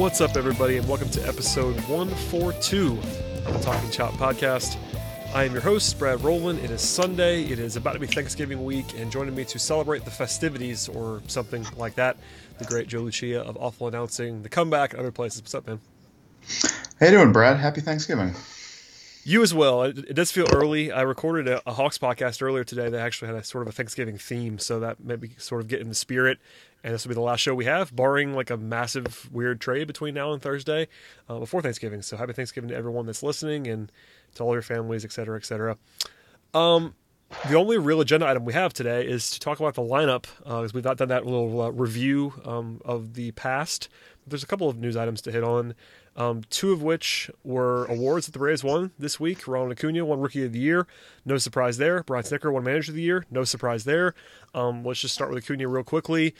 What's up, everybody, and welcome to episode 142 of the Talking Chop podcast. I am your host, Brad Rowland. It is Sunday. It is about to be Thanksgiving week, and joining me to celebrate the festivities or something like that, the great Joe Lucia of Awful Announcing, the comeback, and other places. What's up, man? How you doing, Brad? Happy Thanksgiving. You as well. It, it does feel early. I recorded a, a, Hawks podcast earlier today that actually had a sort of a Thanksgiving theme, so that maybe sort of get in the spirit. And this will be the last show we have, barring like a massive weird trade between now and Thursday uh, before Thanksgiving. So happy Thanksgiving to everyone that's listening and to all your families, et cetera, et cetera. Um, the only real agenda item we have today is to talk about the lineup because uh, we've not done that little uh, review um, of the past. But there's a couple of news items to hit on. Um, two of which were awards that the Braves won this week. Ronald Acuna won Rookie of the Year. No surprise there. Brian Snitker won Manager of the Year. No surprise there. Um, let's just start with Acuna real quickly.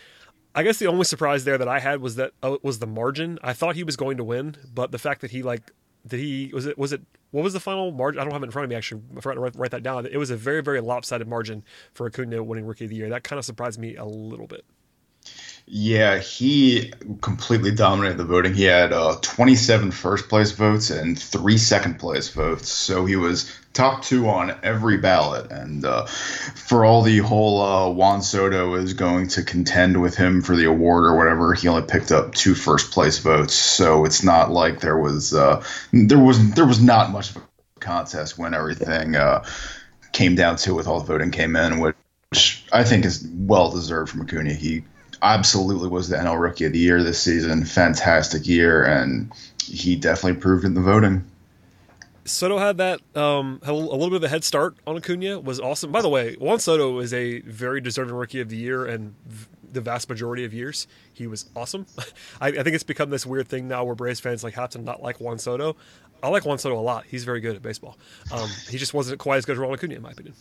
I guess the only surprise there that I had was that uh, was the margin. I thought he was going to win, but the fact that he like did he was it was it what was the final margin? I don't have it in front of me actually. I forgot to write, write that down. It was a very very lopsided margin for Acuna winning Rookie of the Year. That kind of surprised me a little bit. Yeah, he completely dominated the voting. He had uh, 27 first place votes and three second place votes. So he was top two on every ballot. And uh, for all the whole uh, Juan Soto is going to contend with him for the award or whatever, he only picked up two first place votes. So it's not like there was uh, there was there was not much of a contest when everything uh, came down to it with all the voting came in, which I think is well deserved from Acuna. He absolutely was the NL Rookie of the Year this season. Fantastic year, and he definitely proved in the voting. Soto had that um, had a little bit of a head start on Acuna. Was awesome. By the way, Juan Soto is a very deserving Rookie of the Year, and v- the vast majority of years he was awesome. I, I, think it's become this weird thing now where Braves fans like have to not like Juan Soto. I like Juan Soto a lot. He's very good at baseball. Um, he just wasn't quite as good as Ronald Acuna, in my opinion.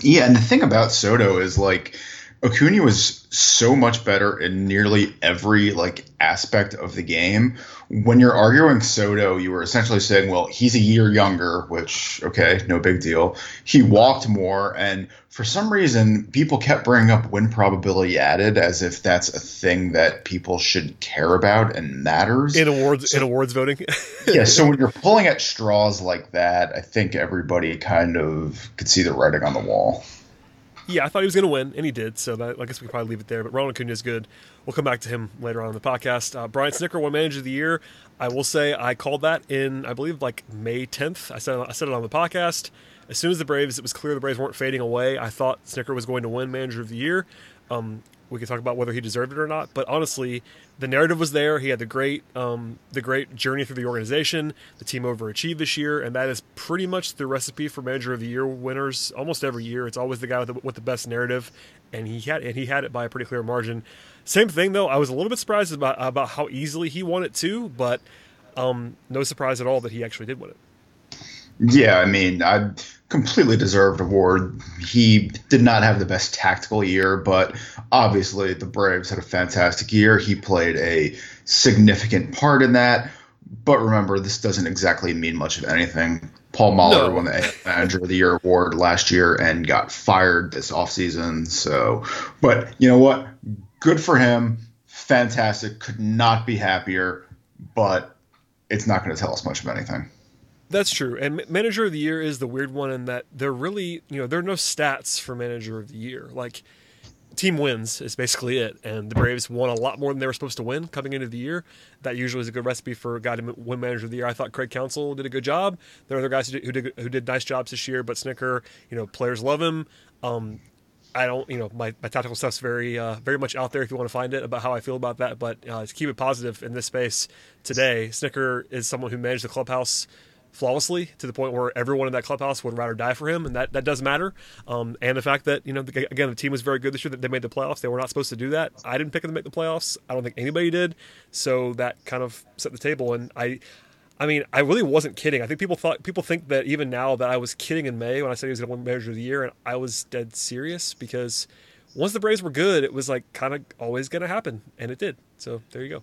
Yeah, and the thing about Soto is like Acuna was so much better in nearly every like aspect of the game. When you're arguing Soto, you were essentially saying, well, he's a year younger, which okay, no big deal. He walked more, and for some reason, people kept bringing up win probability added as if that's a thing that people should care about and matters in awards so, in awards voting. yeah, so when you're pulling at straws like that, I think everybody kind of could see the writing on the wall. Yeah, I thought he was going to win, and he did. So that, I guess we can probably leave it there. But Ronald Acuna is good. We'll come back to him later on in the podcast. Uh, Brian Snitker won Manager of the Year. I will say I called that in, I believe, like May 10th. I said I said it on the podcast. As soon as the Braves, it was clear the Braves weren't fading away. I thought Snicker was going to win Manager of the Year. Um, we can talk about whether he deserved it or not. But honestly, the narrative was there. He had the great, um, the great journey through the organization. The team overachieved this year, and that is pretty much the recipe for Manager of the Year winners. Almost every year, it's always the guy with the, with the best narrative, and he had and he had it by a pretty clear margin. Same thing though. I was a little bit surprised about about how easily he won it too, but um, no surprise at all that he actually did win it. Yeah, I mean, I completely deserved award. He did not have the best tactical year, but obviously the Braves had a fantastic year. He played a significant part in that. But remember, this doesn't exactly mean much of anything. Paul Molitor no. won the Manager of the Year award last year and got fired this offseason. So, but you know what? Good for him. Fantastic. Could not be happier. But it's not going to tell us much of anything. That's true. And manager of the year is the weird one in that there really, you know, there are no stats for manager of the year. Like team wins is basically it. And the Braves won a lot more than they were supposed to win coming into the year. That usually is a good recipe for a guy to win manager of the year. I thought Craig Counsell did a good job. There are other guys who did, who did, nice jobs this year, but Snitker, you know, players love him. Um, I don't, you know, my, my tactical stuff's very, uh, very much out there if you want to find it about how I feel about that. But uh, to keep it positive in this space today, Snitker is someone who managed the clubhouse flawlessly to the point where everyone in that clubhouse would rather die for him, and that, that does matter. Um, and the fact that you know the, again the team was very good this year that they made the playoffs. They were not supposed to do that. I didn't pick them to make the playoffs. I don't think anybody did. So that kind of set the table. And I, I mean, I really wasn't kidding. I think people thought people think that even now that I was kidding in May when I said he was going to win Manager of the Year, and I was dead serious because once the Braves were good, it was like kind of always going to happen, and it did. So there you go.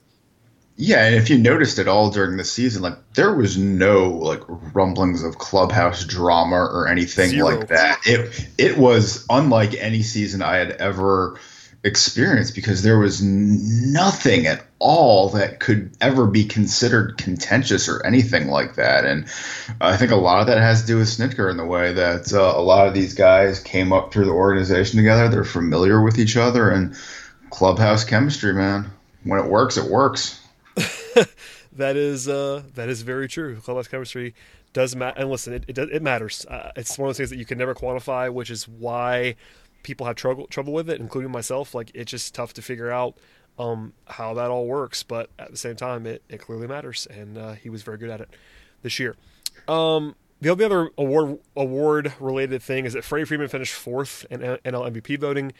Yeah, and if you noticed at all during the season, like there was no like rumblings of clubhouse drama or anything Zero. like that. It it was unlike any season I had ever experienced because there was nothing at all that could ever be considered contentious or anything like that. And I think a lot of that has to do with Snitker in the way that uh, a lot of these guys came up through the organization together. They're familiar with each other and clubhouse chemistry, man. When it works, it works. That is uh, that is very true. Clubhouse chemistry does matter. And listen, it, it, it matters. Uh, it's one of those things that you can never quantify, which is why people have trouble trouble with it, including myself. Like it's just tough to figure out um, how that all works. But at the same time, it, it clearly matters, and uh, he was very good at it this year. Um, the only other award award related thing is that Freddie Freeman finished fourth in NL MVP voting.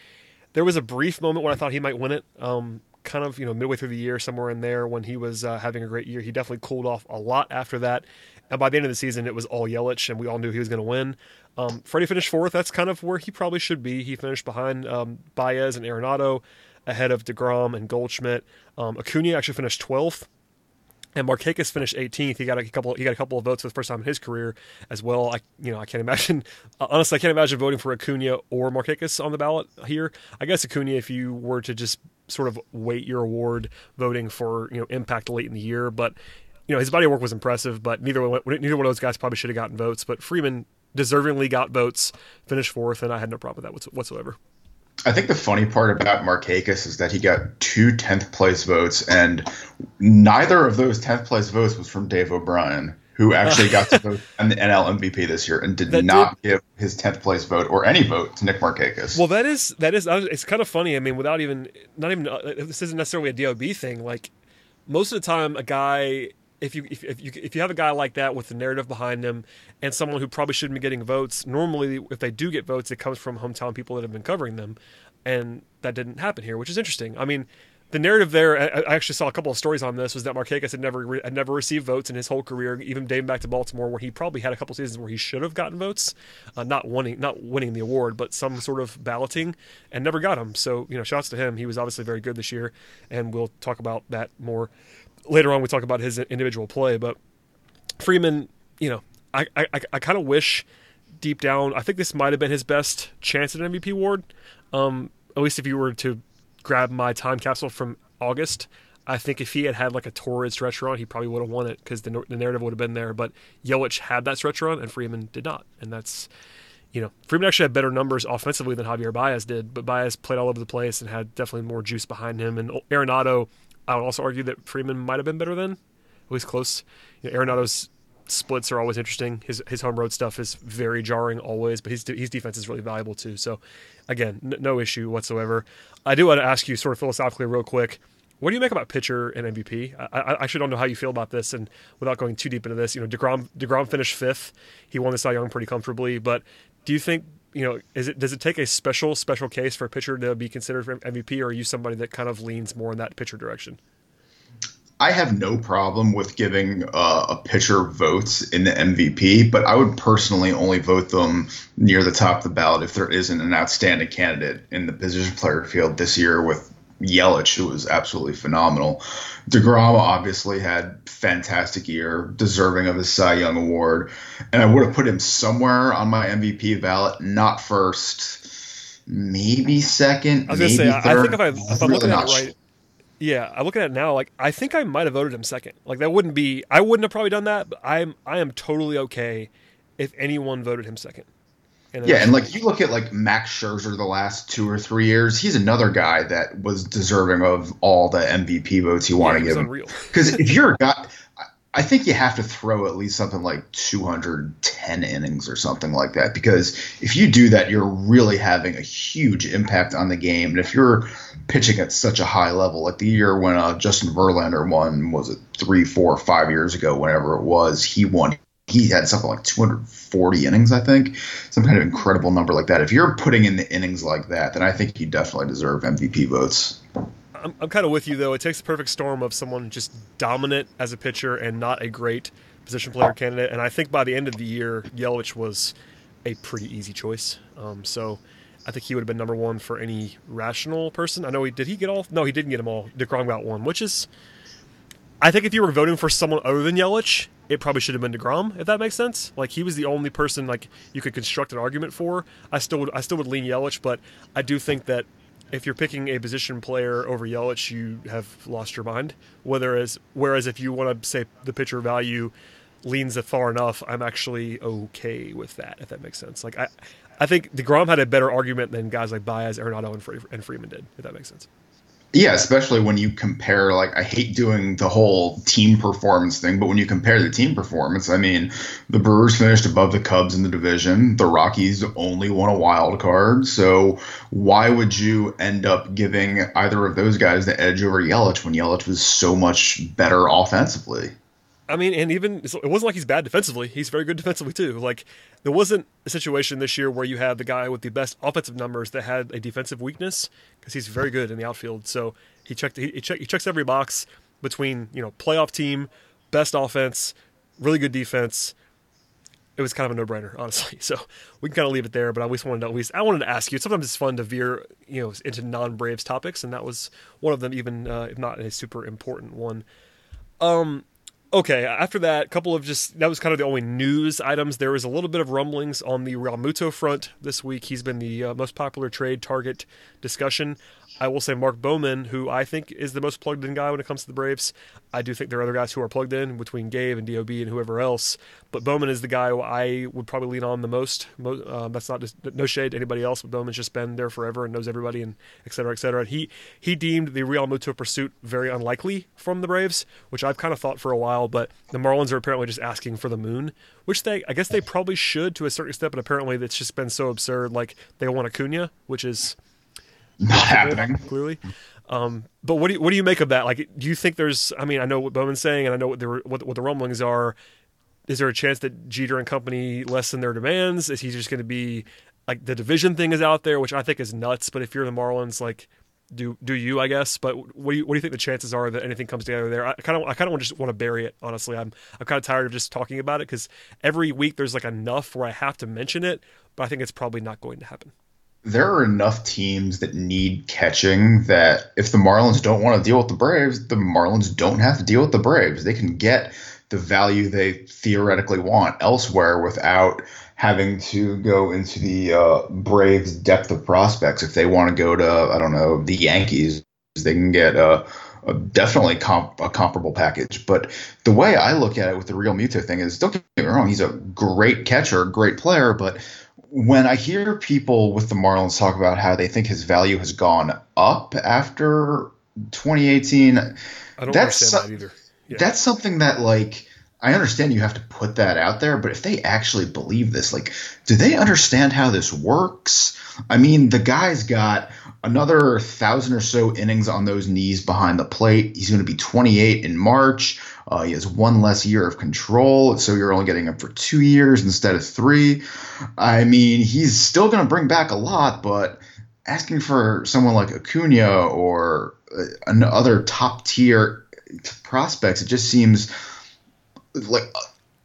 There was a brief moment when I thought he might win it. Um, kind of you know midway through the year, somewhere in there when he was uh, having a great year. He definitely cooled off a lot after that, and by the end of the season, it was all Yelich, and we all knew he was going to win. Um, Freddie finished fourth. That's kind of where he probably should be. He finished behind um, Baez and Arenado, ahead of Degrom and Goldschmidt. Um, Acuna actually finished twelfth and Markakis finished 18th. He got a couple. He got a couple of votes for the first time in his career as well. I, you know, I can't imagine. Uh, honestly, I can't imagine voting for Acuna or Markakis on the ballot here. I guess Acuna, if you were to just sort of weight your award voting for you know impact late in the year, but you know his body of work was impressive. But neither one, neither one of those guys probably should have gotten votes. But Freeman deservingly got votes, finished fourth, and I had no problem with that whatsoever. I think the funny part about Markakis is that he got two 10th place votes, and neither of those 10th place votes was from Dave O'Brien, who actually got to vote on the NL MVP this year and did that not did. give his 10th place vote or any vote to Nick Markakis. Well, that is that is it's kind of funny. I mean, without even not even uh, this isn't necessarily a DOB thing. Like most of the time, a guy if you if, if you if you have a guy like that with the narrative behind him and someone who probably shouldn't be getting votes, normally if they do get votes, it comes from hometown people that have been covering them, and that didn't happen here, which is interesting. I mean, the narrative there, I actually saw a couple of stories on this, was that Markakis had never had never received votes in his whole career, even dating back to Baltimore, where he probably had a couple seasons where he should have gotten votes, uh, not winning not winning the award, but some sort of balloting, and never got them. So you know, shouts to him. He was obviously very good this year, and we'll talk about that more later on we talk about his individual play, but Freeman, you know, I I, I kind of wish deep down, I think this might have been his best chance at an MVP award. Um, at least if you were to grab my time capsule from August, I think if he had had like a torrid stretch run, he probably would have won it because the, the narrative would have been there. But Yelich had that stretch run, and Freeman did not, and that's you know Freeman actually had better numbers offensively than Javier Baez did, but Baez played all over the place and had definitely more juice behind him. And Arenado I would also argue that Freeman might have been better than, at least close. You know, Arenado's splits are always interesting. His his home road stuff is very jarring always, but his his defense is really valuable too. So, again, n- no issue whatsoever. I do want to ask you, sort of philosophically, real quick. What do you make about pitcher and MVP? I, I, actually don't know how you feel about this, and without going too deep into this, you know, Degrom Degrom finished fifth. He won the Cy Young pretty comfortably, but do you think you know, is it does it take a special special case for a pitcher to be considered for MVP, or are you somebody that kind of leans more in that pitcher direction? I have no problem with giving uh, a pitcher votes in the MVP, but I would personally only vote them near the top of the ballot if there isn't an outstanding candidate in the position player field this year with Yelich, who was absolutely phenomenal. DeGrom obviously had fantastic year, deserving of his Cy Young award, and I would have put him somewhere on my MVP ballot, not first, maybe second. I was gonna say, third. I think if, I, if I'm looking at it right, yeah, I look at it now, like I think I might have voted him second. Like that wouldn't be, I wouldn't have probably done that, but I'm I am totally okay if anyone voted him second. And yeah, and like you look at like Max Scherzer the last two or three years, he's another guy that was deserving of all the MVP votes you want yeah, to give unreal. Because if you're a guy, I think you have to throw at least something like 210 innings or something like that. Because if you do that, you're really having a huge impact on the game. And if you're pitching at such a high level, like the year when uh, Justin Verlander won, was it three, four, five years ago, whenever it was, he won he had something like 240 innings, I think, some kind of incredible number like that. If you're putting in the innings like that, then I think you definitely deserve MVP votes. I'm, I'm kind of with you though. It takes the perfect storm of someone just dominant as a pitcher and not a great position player candidate. And I think by the end of the year, Yelich was a pretty easy choice. Um, so I think he would have been number one for any rational person. I know he did. He get all? No, he didn't get them all. Degrom got one, which is. I think if you were voting for someone other than Yelich, it probably should have been Degrom, if that makes sense. Like he was the only person like you could construct an argument for. I still would I still would lean Yelich, but I do think that if you're picking a position player over Yelich, you have lost your mind. Whereas whereas if you want to say the pitcher value leans it far enough, I'm actually okay with that. If that makes sense. Like I, I think Degrom had a better argument than guys like Baez, Arenado, and, and Freeman did. If that makes sense. Yeah, especially when you compare, like, I hate doing the whole team performance thing, but when you compare the team performance, I mean, the Brewers finished above the Cubs in the division. The Rockies only won a wild card. So why would you end up giving either of those guys the edge over Yelich when Yelich was so much better offensively? I mean, and even it wasn't like he's bad defensively. He's very good defensively too. Like there wasn't a situation this year where you had the guy with the best offensive numbers that had a defensive weakness because he's very good in the outfield. So he checked he, he, check, he checks every box between you know playoff team, best offense, really good defense. It was kind of a no-brainer, honestly. So we can kind of leave it there. But I always wanted to at least I wanted to ask you. Sometimes it's fun to veer you know into non-Braves topics, and that was one of them, even uh, if not a super important one. Um, okay, after that, a couple of just that was kind of the only news items. There was a little bit of rumblings on the Realmuto front this week. He's been the uh, most popular trade target discussion. I will say Mark Bowman, who I think is the most plugged in guy when it comes to the Braves. I do think there are other guys who are plugged in between Gabe and Dob and whoever else, but Bowman is the guy I would probably lean on the most. Um, that's not just, no shade to anybody else, but Bowman's just been there forever and knows everybody and et cetera, et cetera. And he he deemed the Realmuto pursuit very unlikely from the Braves, which I've kind of thought for a while. But the Marlins are apparently just asking for the moon, which they I guess they probably should to a certain extent, but apparently it's just been so absurd. Like they want Acuna, which is not happening clearly. Um, but what do you, what do you make of that? Like, do you think there's? I mean, I know what Bowman's saying, and I know what the what, what the rumblings are. Is there a chance that Jeter and company lessen their demands? Is he just going to be like the division thing is out there, which I think is nuts. But if you're the Marlins, like, do do you? I guess. But what do you what do you think the chances are that anything comes together there? I kind of I kind of just want to bury it. Honestly, I'm I'm kind of tired of just talking about it because every week there's like enough where I have to mention it, but I think it's probably not going to happen there are enough teams that need catching that if the Marlins don't want to deal with the Braves, the Marlins don't have to deal with the Braves. They can get the value they theoretically want elsewhere without having to go into the uh, Braves' depth of prospects. If they want to go to, I don't know, the Yankees, they can get a, a definitely comp, a comparable package. But the way I look at it with the Realmuto thing is, don't get me wrong, he's a great catcher, great player, but when I hear people with the Marlins talk about how they think his value has gone up after 2018, I don't that's understand that either. Yeah. That's something that like I understand you have to put that out there, but if they actually believe this, like, do they understand how this works? I mean, the guy's got another thousand or so innings on those knees behind the plate. He's going to be 28 in March. Uh, he has one less year of control, so you're only getting him for two years instead of three. I mean, he's still going to bring back a lot, but asking for someone like Acuna or uh, other top tier prospects, it just seems like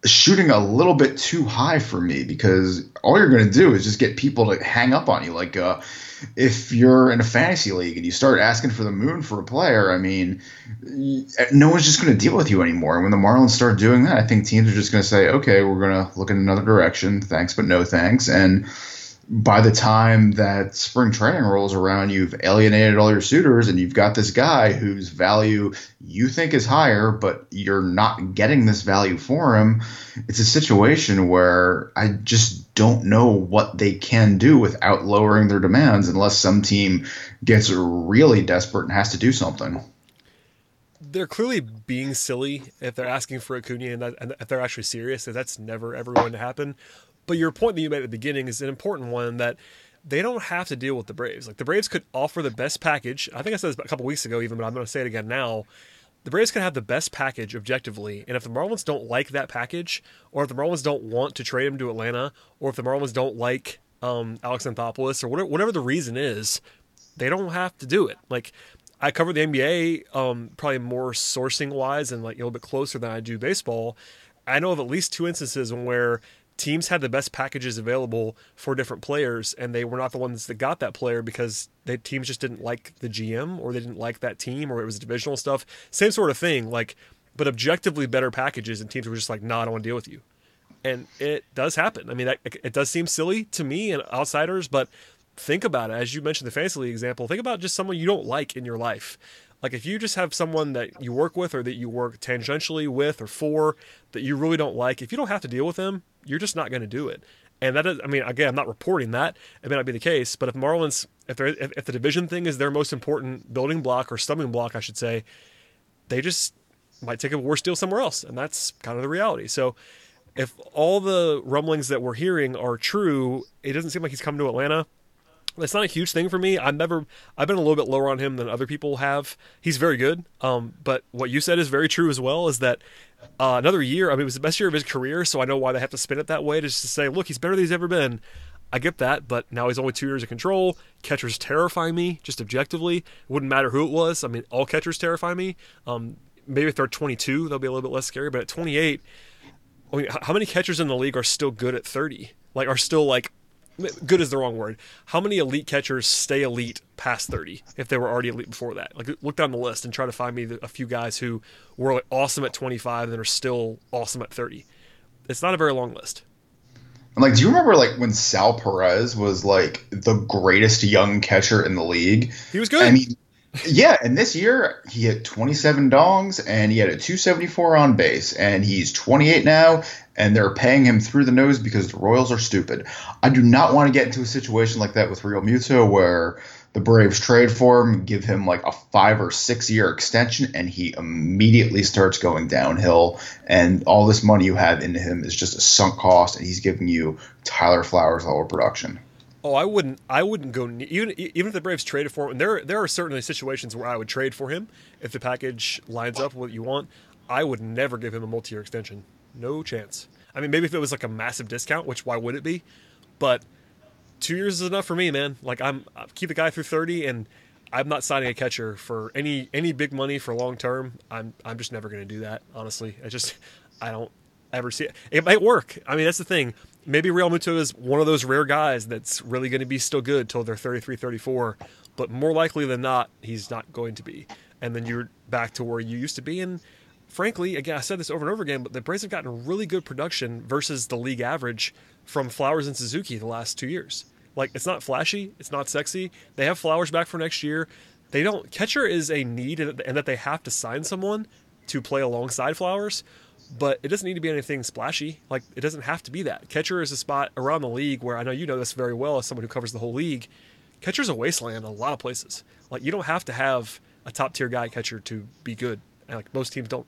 shooting a little bit too high for me because all you're going to do is just get people to hang up on you. Like, uh, if you're in a fantasy league and you start asking for the moon for a player, I mean, no one's just going to deal with you anymore. And when the Marlins start doing that, I think teams are just going to say, okay, we're going to look in another direction. Thanks, but no thanks. And by the time that spring training rolls around, you've alienated all your suitors and you've got this guy whose value you think is higher, but you're not getting this value for him. It's a situation where I just don't know what they can do without lowering their demands unless some team gets really desperate and has to do something. They're clearly being silly if they're asking for Acuna and, that, and if they're actually serious. That's never ever going to happen. But your point that you made at the beginning is an important one that they don't have to deal with the Braves. Like the Braves could offer the best package. I think I said this a couple weeks ago, even, but I'm going to say it again now. The Braves can have the best package objectively, and if the Marlins don't like that package, or if the Marlins don't want to trade him to Atlanta, or if the Marlins don't like um, Alex Anthopoulos, or whatever, whatever the reason is, they don't have to do it. Like I cover the NBA, um, probably more sourcing wise and like a little bit closer than I do baseball. I know of at least two instances where teams had the best packages available for different players, and they were not the ones that got that player because the teams just didn't like the GM or they didn't like that team or it was divisional stuff. Same sort of thing, like, but objectively better packages, and teams were just like, "No, nah, I don't want to deal with you." And it does happen. I mean, that, it does seem silly to me and outsiders, but think about it. As you mentioned the fantasy league example, think about just someone you don't like in your life. Like if you just have someone that you work with or that you work tangentially with or for that you really don't like, if you don't have to deal with them, you're just not going to do it. And that is, I mean, again, I'm not reporting that. It may not be the case, but if Marlins, if, if, if the division thing is their most important building block or stumbling block, I should say, they just might take a worse deal somewhere else. And that's kind of the reality. So if all the rumblings that we're hearing are true, it doesn't seem like he's coming to Atlanta. It's not a huge thing for me. I've never, I've been a little bit lower on him than other people have. He's very good. Um, but what you said is very true as well. Is that uh, another year? I mean, it was the best year of his career, so I know why they have to spin it that way, just to say, look, he's better than he's ever been. I get that, but now he's only two years of control. Catchers terrify me, just objectively. It wouldn't matter who it was. I mean, all catchers terrify me. Um, maybe if they're 22, they'll be a little bit less scary. But at 28, I mean, how many catchers in the league are still good at 30? Like, are still like good is the wrong word. How many elite catchers stay elite past 30 if they were already elite before that? Like look down the list and try to find me a few guys who were like awesome at 25 and are still awesome at 30. It's not a very long list. And like, do you remember like when Sal Perez was like the greatest young catcher in the league? He was good. I mean, yeah, and this year he hit 27 dongs and he had a 274 on base, and he's 28 now, and they're paying him through the nose because the Royals are stupid. I do not want to get into a situation like that with Realmuto where the Braves trade for him, give him like a five or six year extension, and he immediately starts going downhill. And all this money you have into him is just a sunk cost, and he's giving you Tyler Flowers level production. Oh, I wouldn't. I wouldn't go even even if the Braves traded for him. There there are certainly situations where I would trade for him if the package lines up what you want. I would never give him a multi-year extension. No chance. I mean, maybe if it was like a massive discount, which why would it be? But two years is enough for me, man. Like I'm I keep the guy through thirty, and I'm not signing a catcher for any any big money for long term. I'm I'm just never going to do that. Honestly, I just I don't ever see it. It might work. I mean, that's the thing maybe Realmuto is one of those rare guys that's really going to be still good till they're 33, 34. But more likely than not, he's not going to be. And then you're back to where you used to be. And frankly, again, I said this over and over again, but the Braves have gotten really good production versus the league average from Flowers and Suzuki the last two years. Like, it's not flashy, it's not sexy. They have Flowers back for next year. They don't. Catcher is a need, and that they have to sign someone to play alongside Flowers but it doesn't need to be anything splashy. Like it doesn't have to be that. Catcher is a spot around the league where I know you know this very well as someone who covers the whole league. Catcher's a wasteland in a lot of places. Like you don't have to have a top tier guy catcher to be good. Like most teams don't.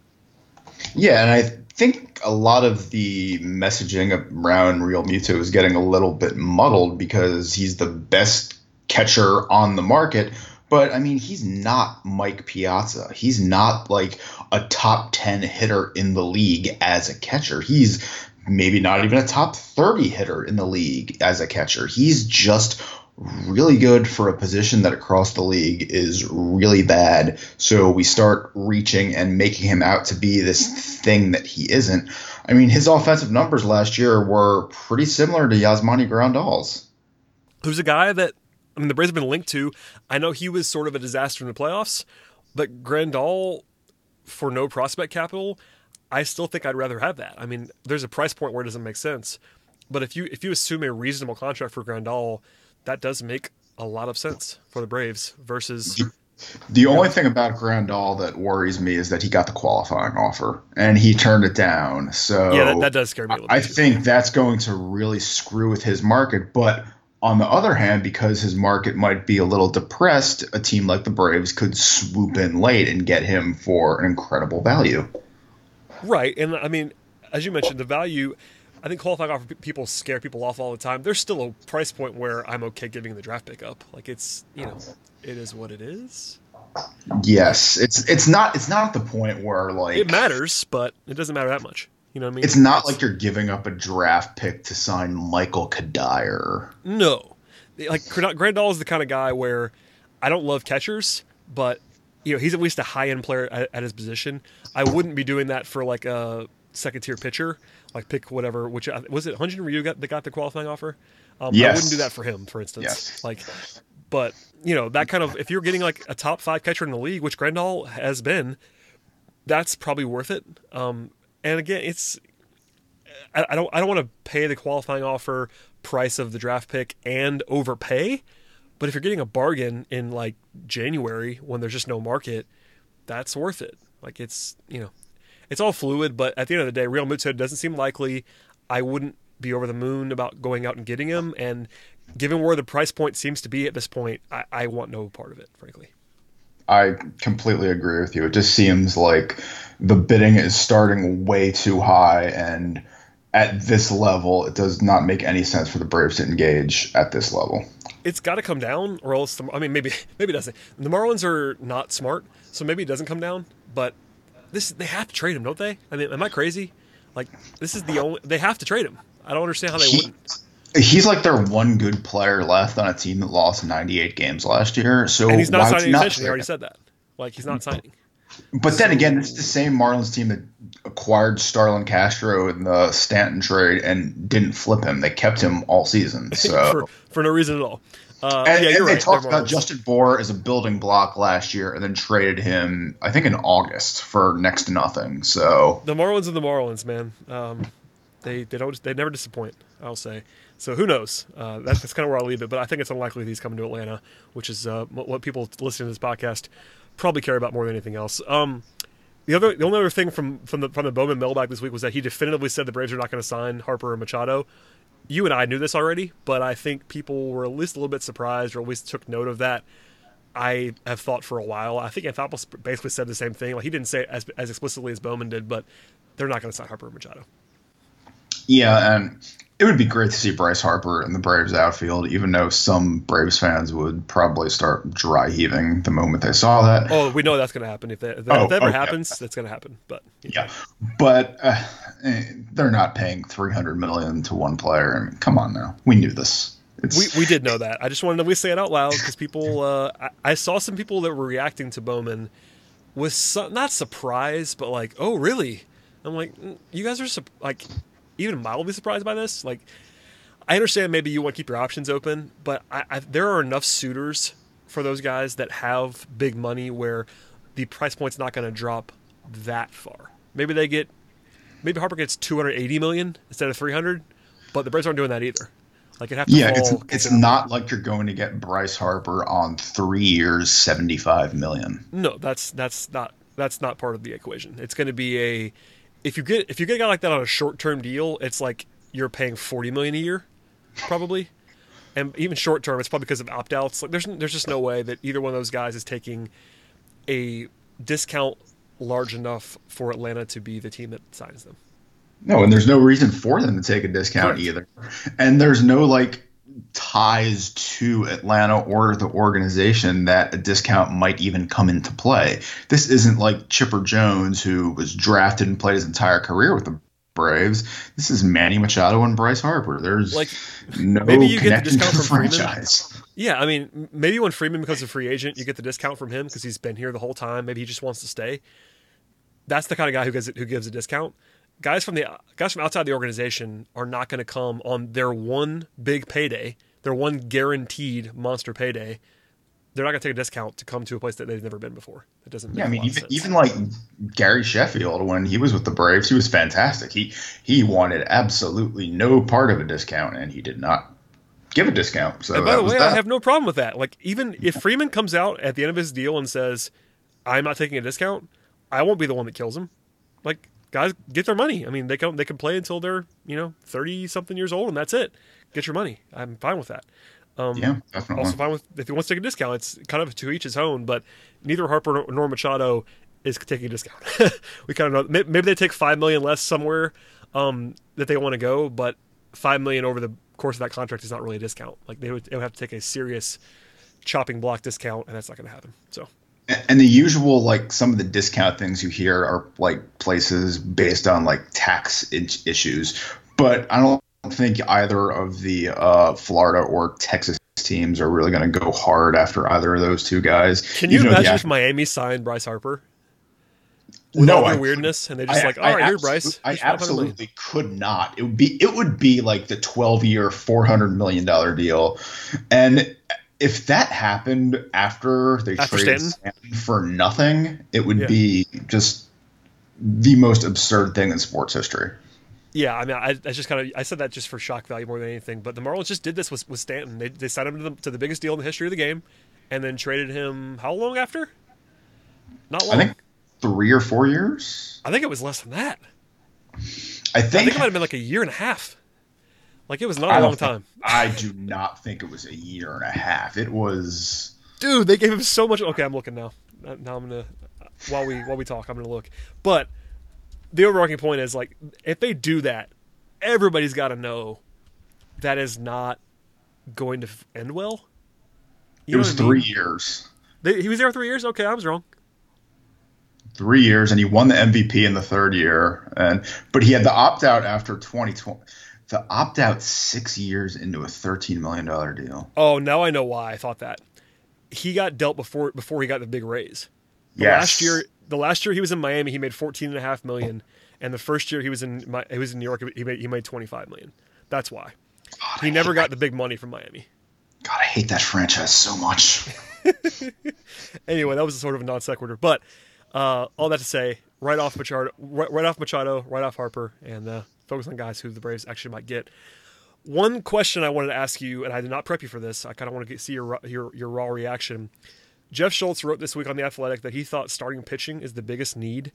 Yeah, and I think a lot of the messaging around Realmuto is getting a little bit muddled because he's the best catcher on the market, but I mean, he's not Mike Piazza. He's not like a top 10 hitter in the league as a catcher. He's maybe not even a top 30 hitter in the league as a catcher. He's just really good for a position that across the league is really bad. So we start reaching and making him out to be this thing that he isn't. I mean, his offensive numbers last year were pretty similar to Yasmani Grandal's. Who's a guy that I mean, the Braves have been linked to. I know he was sort of a disaster in the playoffs, but Grandal for no prospect capital, I still think I'd rather have that. I mean, there's a price point where it doesn't make sense. But if you if you assume a reasonable contract for Grandal, that does make a lot of sense for the Braves versus. The only thing about Grandal that worries me is that he got the qualifying offer and he turned it down. So Yeah, that, that does scare me a little I bit. think that's going to really screw with his market. But on the other hand, because his market might be a little depressed, a team like the Braves could swoop in late and get him for an incredible value. Right, and I mean, as you mentioned, the value. I think qualifying offer people scare people off all the time. There's still a price point where I'm okay giving the draft pick up. Like it's you know, it is what it is. Yes, it's it's not it's not the point where like It matters, but it doesn't matter that much. You know what I mean? It's not like you're giving up a draft pick to sign Michael Cuddyer. No, like Grandal is the kind of guy where I don't love catchers, but you know he's at least a high end player at, at his position. I wouldn't be doing that for like a second tier pitcher, like pick whatever. Which uh, was it? Hyun-Jin Ryu got that got the qualifying offer. Um, I wouldn't do that for him, for instance. Yes. Like, but you know that kind of if you're getting like a top five catcher in the league, which Grandal has been, that's probably worth it. Um, and again, it's I, I don't I don't want to pay the qualifying offer price of the draft pick and overpay. But if you're getting a bargain in like January when there's just no market, that's worth it. Like it's you know, it's all fluid. But at the end of the day, Realmuto doesn't seem likely. I wouldn't be over the moon about going out and getting him. And given where the price point seems to be at this point, I, I want no part of it, frankly. I completely agree with you. It just seems like the bidding is starting way too high, and at this level, it does not make any sense for the Braves to engage at this level. it's got to come down, or else. The, I mean, maybe maybe it doesn't. The Marlins are not smart, so maybe it doesn't come down. But this they have to trade him, don't they? I mean, am I crazy? Like this is the only they have to trade him. I don't understand how they He- wouldn't. He's like their one good player left on a team that lost 98 games last year. So And he's not signing not extension. He already said that. Like he's not signing. But then again, it's the same Marlins team that acquired Starlin Castro in the Stanton trade and didn't flip him. They kept him all season. So for for no reason at all. Uh, and, yeah, and you're they right. talked about Justin Bour as a building block last year, and then traded him, I think, in August for next to nothing. So the Marlins are the Marlins, man. Um, they they don't they never disappoint. I'll say. So who knows? Uh, that's, that's kind of where I'll leave it. But I think it's unlikely he's coming to Atlanta, which is uh, what what people listening to this podcast probably care about more than anything else. Um, the other the only other thing from from the from the Bowman mailbag this week was that he definitively said the Braves are not going to sign Harper or Machado. You and I knew this already, but I think people were at least a little bit surprised, or at least took note of that. I have thought for a while. I think Anthopoulos basically said the same thing. Like he didn't say it as as explicitly as Bowman did, but they're not going to sign Harper or Machado. yeah, and it would be great to see Bryce Harper in the Braves outfield, even though some Braves fans would probably start dry heaving the moment they saw that. Oh, we know that's going to happen. If that, if that, Oh, if that ever okay. happens, that's going to happen. But Yeah, but uh, they're not paying 300 million to one player. I mean, come on now, we knew this. It's, we, we did know that. I just wanted to say it out loud because people. Uh, I, I saw some people that were reacting to Bowman with some, not surprise, but like, oh really? I'm like, "Mm, you guys are like even mildly surprised by this. Like, I understand maybe you want to keep your options open, but I, I, there are enough suitors for those guys that have big money where the price point's not going to drop that far. Maybe they get, maybe Harper gets 280 million instead of 300, but the Braves aren't doing that either. Like it have to yeah, it's it's not like you're going to get Bryce Harper on three years, 75 million. No, that's that's not that's not part of the equation. It's going to be a if you get if you get a guy like that on a short term deal, it's like you're paying 40 million a year, probably. And even short term, it's probably because of opt outs. Like there's there's just no way that either one of those guys is taking a discount large enough for Atlanta to be the team that signs them. No, and there's no reason for them to take a discount Correct. either. And there's no like ties to Atlanta or the organization that a discount might even come into play. This isn't like Chipper Jones, who was drafted and played his entire career with the Braves. This is Manny Machado and Bryce Harper. There's Like, no maybe you get the discount the from Freeman. franchise. Yeah, I mean, maybe when Freeman becomes a free agent, you get the discount from him because he's been here the whole time. Maybe he just wants to stay. That's the kind of guy who gives who gives a discount. Guys from the guys from outside the organization are not going to come on their one big payday, their one guaranteed monster payday. they're not going to take a discount to come to a place that they've never been before. It doesn't. yeah, I mean, even, even like Gary Sheffield when he was with the Braves, he was fantastic. He he wanted absolutely no part of a discount, and he did not give a discount. So and by the way, I have no problem with that. Like even if Freeman comes out at the end of his deal and says, "I'm not taking a discount," I won't be the one that kills him. Like guys, get their money. I mean, they can they can play until they're you know thirty something years old, and that's it. Get your money. I'm fine with that. Um, yeah, definitely. Also fine with if he wants to take a discount. It's kind of to each his own, but neither Harper nor Machado is taking a discount. we kind of know maybe they take five million less somewhere um, that they want to go, but five million over the course of that contract is not really a discount. Like they would, they would have to take a serious chopping block discount, and that's not going to happen. So. And the usual, like some of the discount things you hear are like places based on like tax issues, but I don't think either of the uh, Florida or Texas teams are really going to go hard after either of those two guys. Can you imagine if Miami signed Bryce Harper? With no, all weirdness, and they just I, like, all right, here, Bryce. I absolutely could not. It would be it would be like the twelve year, four hundred million dollar deal, and if that happened after they after traded Stanton? for nothing, it would yeah. be just the most absurd thing in sports history. Yeah, I mean, I, I just kind of I said that just for shock value more than anything. But the Marlins just did this with, with Stanton. They, they signed him to the, to the biggest deal in the history of the game, and then traded him how long after? Not long. I think three or four years. I think it was less than that. I think, I think it might have been like a year and a half. Like it was not a long time. I do not think it was a year and a half. It was. Dude, they gave him so much. Okay, I'm looking now. Uh, now I'm gonna uh, while we while we talk, I'm gonna look. But the overarching point is like if they do that, everybody's got to know that is not going to end well. You it was three mean? years. They, he was there three years. Okay, I was wrong. Three years, and he won the MVP in the third year, and but he had the opt out after 2020 the opt out six years into a thirteen million dollar deal. Oh, now I know why I thought that. He got dealt before before he got the big raise. The yes. last year the last year he was in Miami, he made fourteen and a half million. And the first year he was in he was in New York, he made he made twenty five million. That's why. God, he I never got that. the big money from Miami. God, I hate that franchise so much. anyway, that was a sort of a non sequitur. But uh, all that to say, right off Machado, right, right off Machado, right off Harper, and uh, focus on guys who the Braves actually might get. One question I wanted to ask you, and I did not prep you for this. I kind of want to get, see your, your your raw reaction. Jeff Schultz wrote this week on the Athletic that he thought starting pitching is the biggest need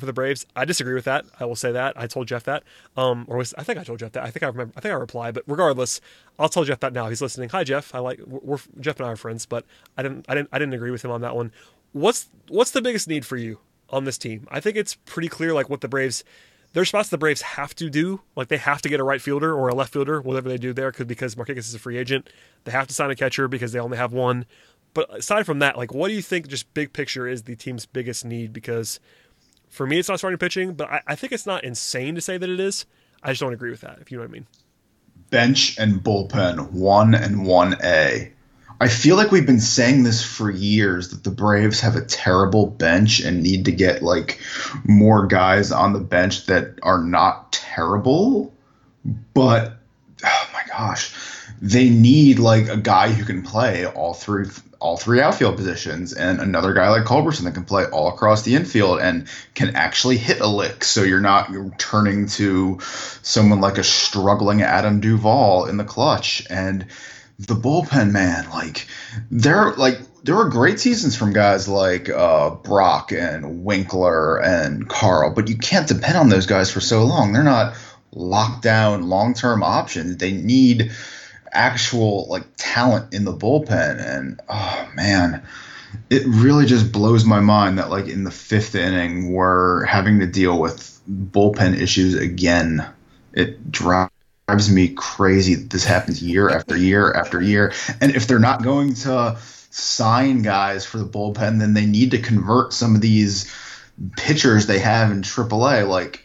for the Braves. I disagree with that. I will say that. I told Jeff that. Um, or was I think I told Jeff that. I think I remember. I think I replied. But regardless, I'll tell Jeff that now. He's listening. Hi, Jeff. I like we're, Jeff and I are friends, but I didn't. I didn't. I didn't agree with him on that one. What's What's the biggest need for you on this team? I think it's pretty clear. Like what the Braves there's spots the Braves have to do, like they have to get a right fielder or a left fielder, whatever they do there, because Markakis is a free agent. They have to sign a catcher because they only have one. But aside from that, like, what do you think, just big picture, is the team's biggest need? Because for me, it's not starting pitching, but I, I think it's not insane to say that it is. I just don't agree with that, if you know what I mean. Bench and bullpen, one and one A. I feel like we've been saying this for years that the Braves have a terrible bench and need to get like more guys on the bench that are not terrible. But oh my gosh, they need like a guy who can play all three all three outfield positions and another guy like Culberson that can play all across the infield and can actually hit a lick. So you're not you're turning to someone like a struggling Adam Duvall in the clutch and the bullpen, man, like they're like there were great seasons from guys like uh, Brock and Winkler and Carle, but you can't depend on those guys for so long. They're not locked down long term options. They need actual like talent in the bullpen, and oh man, it really just blows my mind that like in the fifth inning we're having to deal with bullpen issues again. It drives drives me crazy that this happens year after year after year. And if they're not going to sign guys for the bullpen, then they need to convert some of these pitchers they have in AAA. Like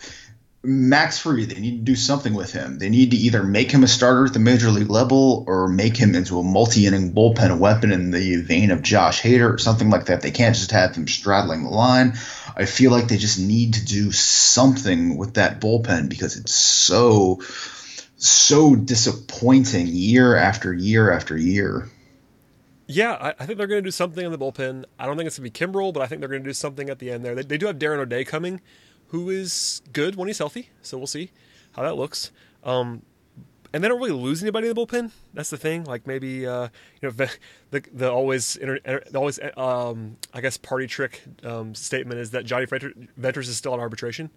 Max Fried, they need to do something with him. They need to either make him a starter at the major league level or make him into a multi-inning bullpen weapon in the vein of Josh Hader or something like that. They can't just have him straddling the line. I feel like they just need to do something with that bullpen because it's so so disappointing year after year after year. Yeah, I, I think they're going to do something in the bullpen. I don't think it's going to be Kimbrel, but I think they're going to do something at the end there. They, they do have Darren O'Day coming, who is good when he's healthy. So we'll see how that looks. Um, and they don't really lose anybody in the bullpen. That's the thing. Like maybe uh, you know the the always inter, the always um, I guess party trick um, statement is that Jonny Venters is still on arbitration.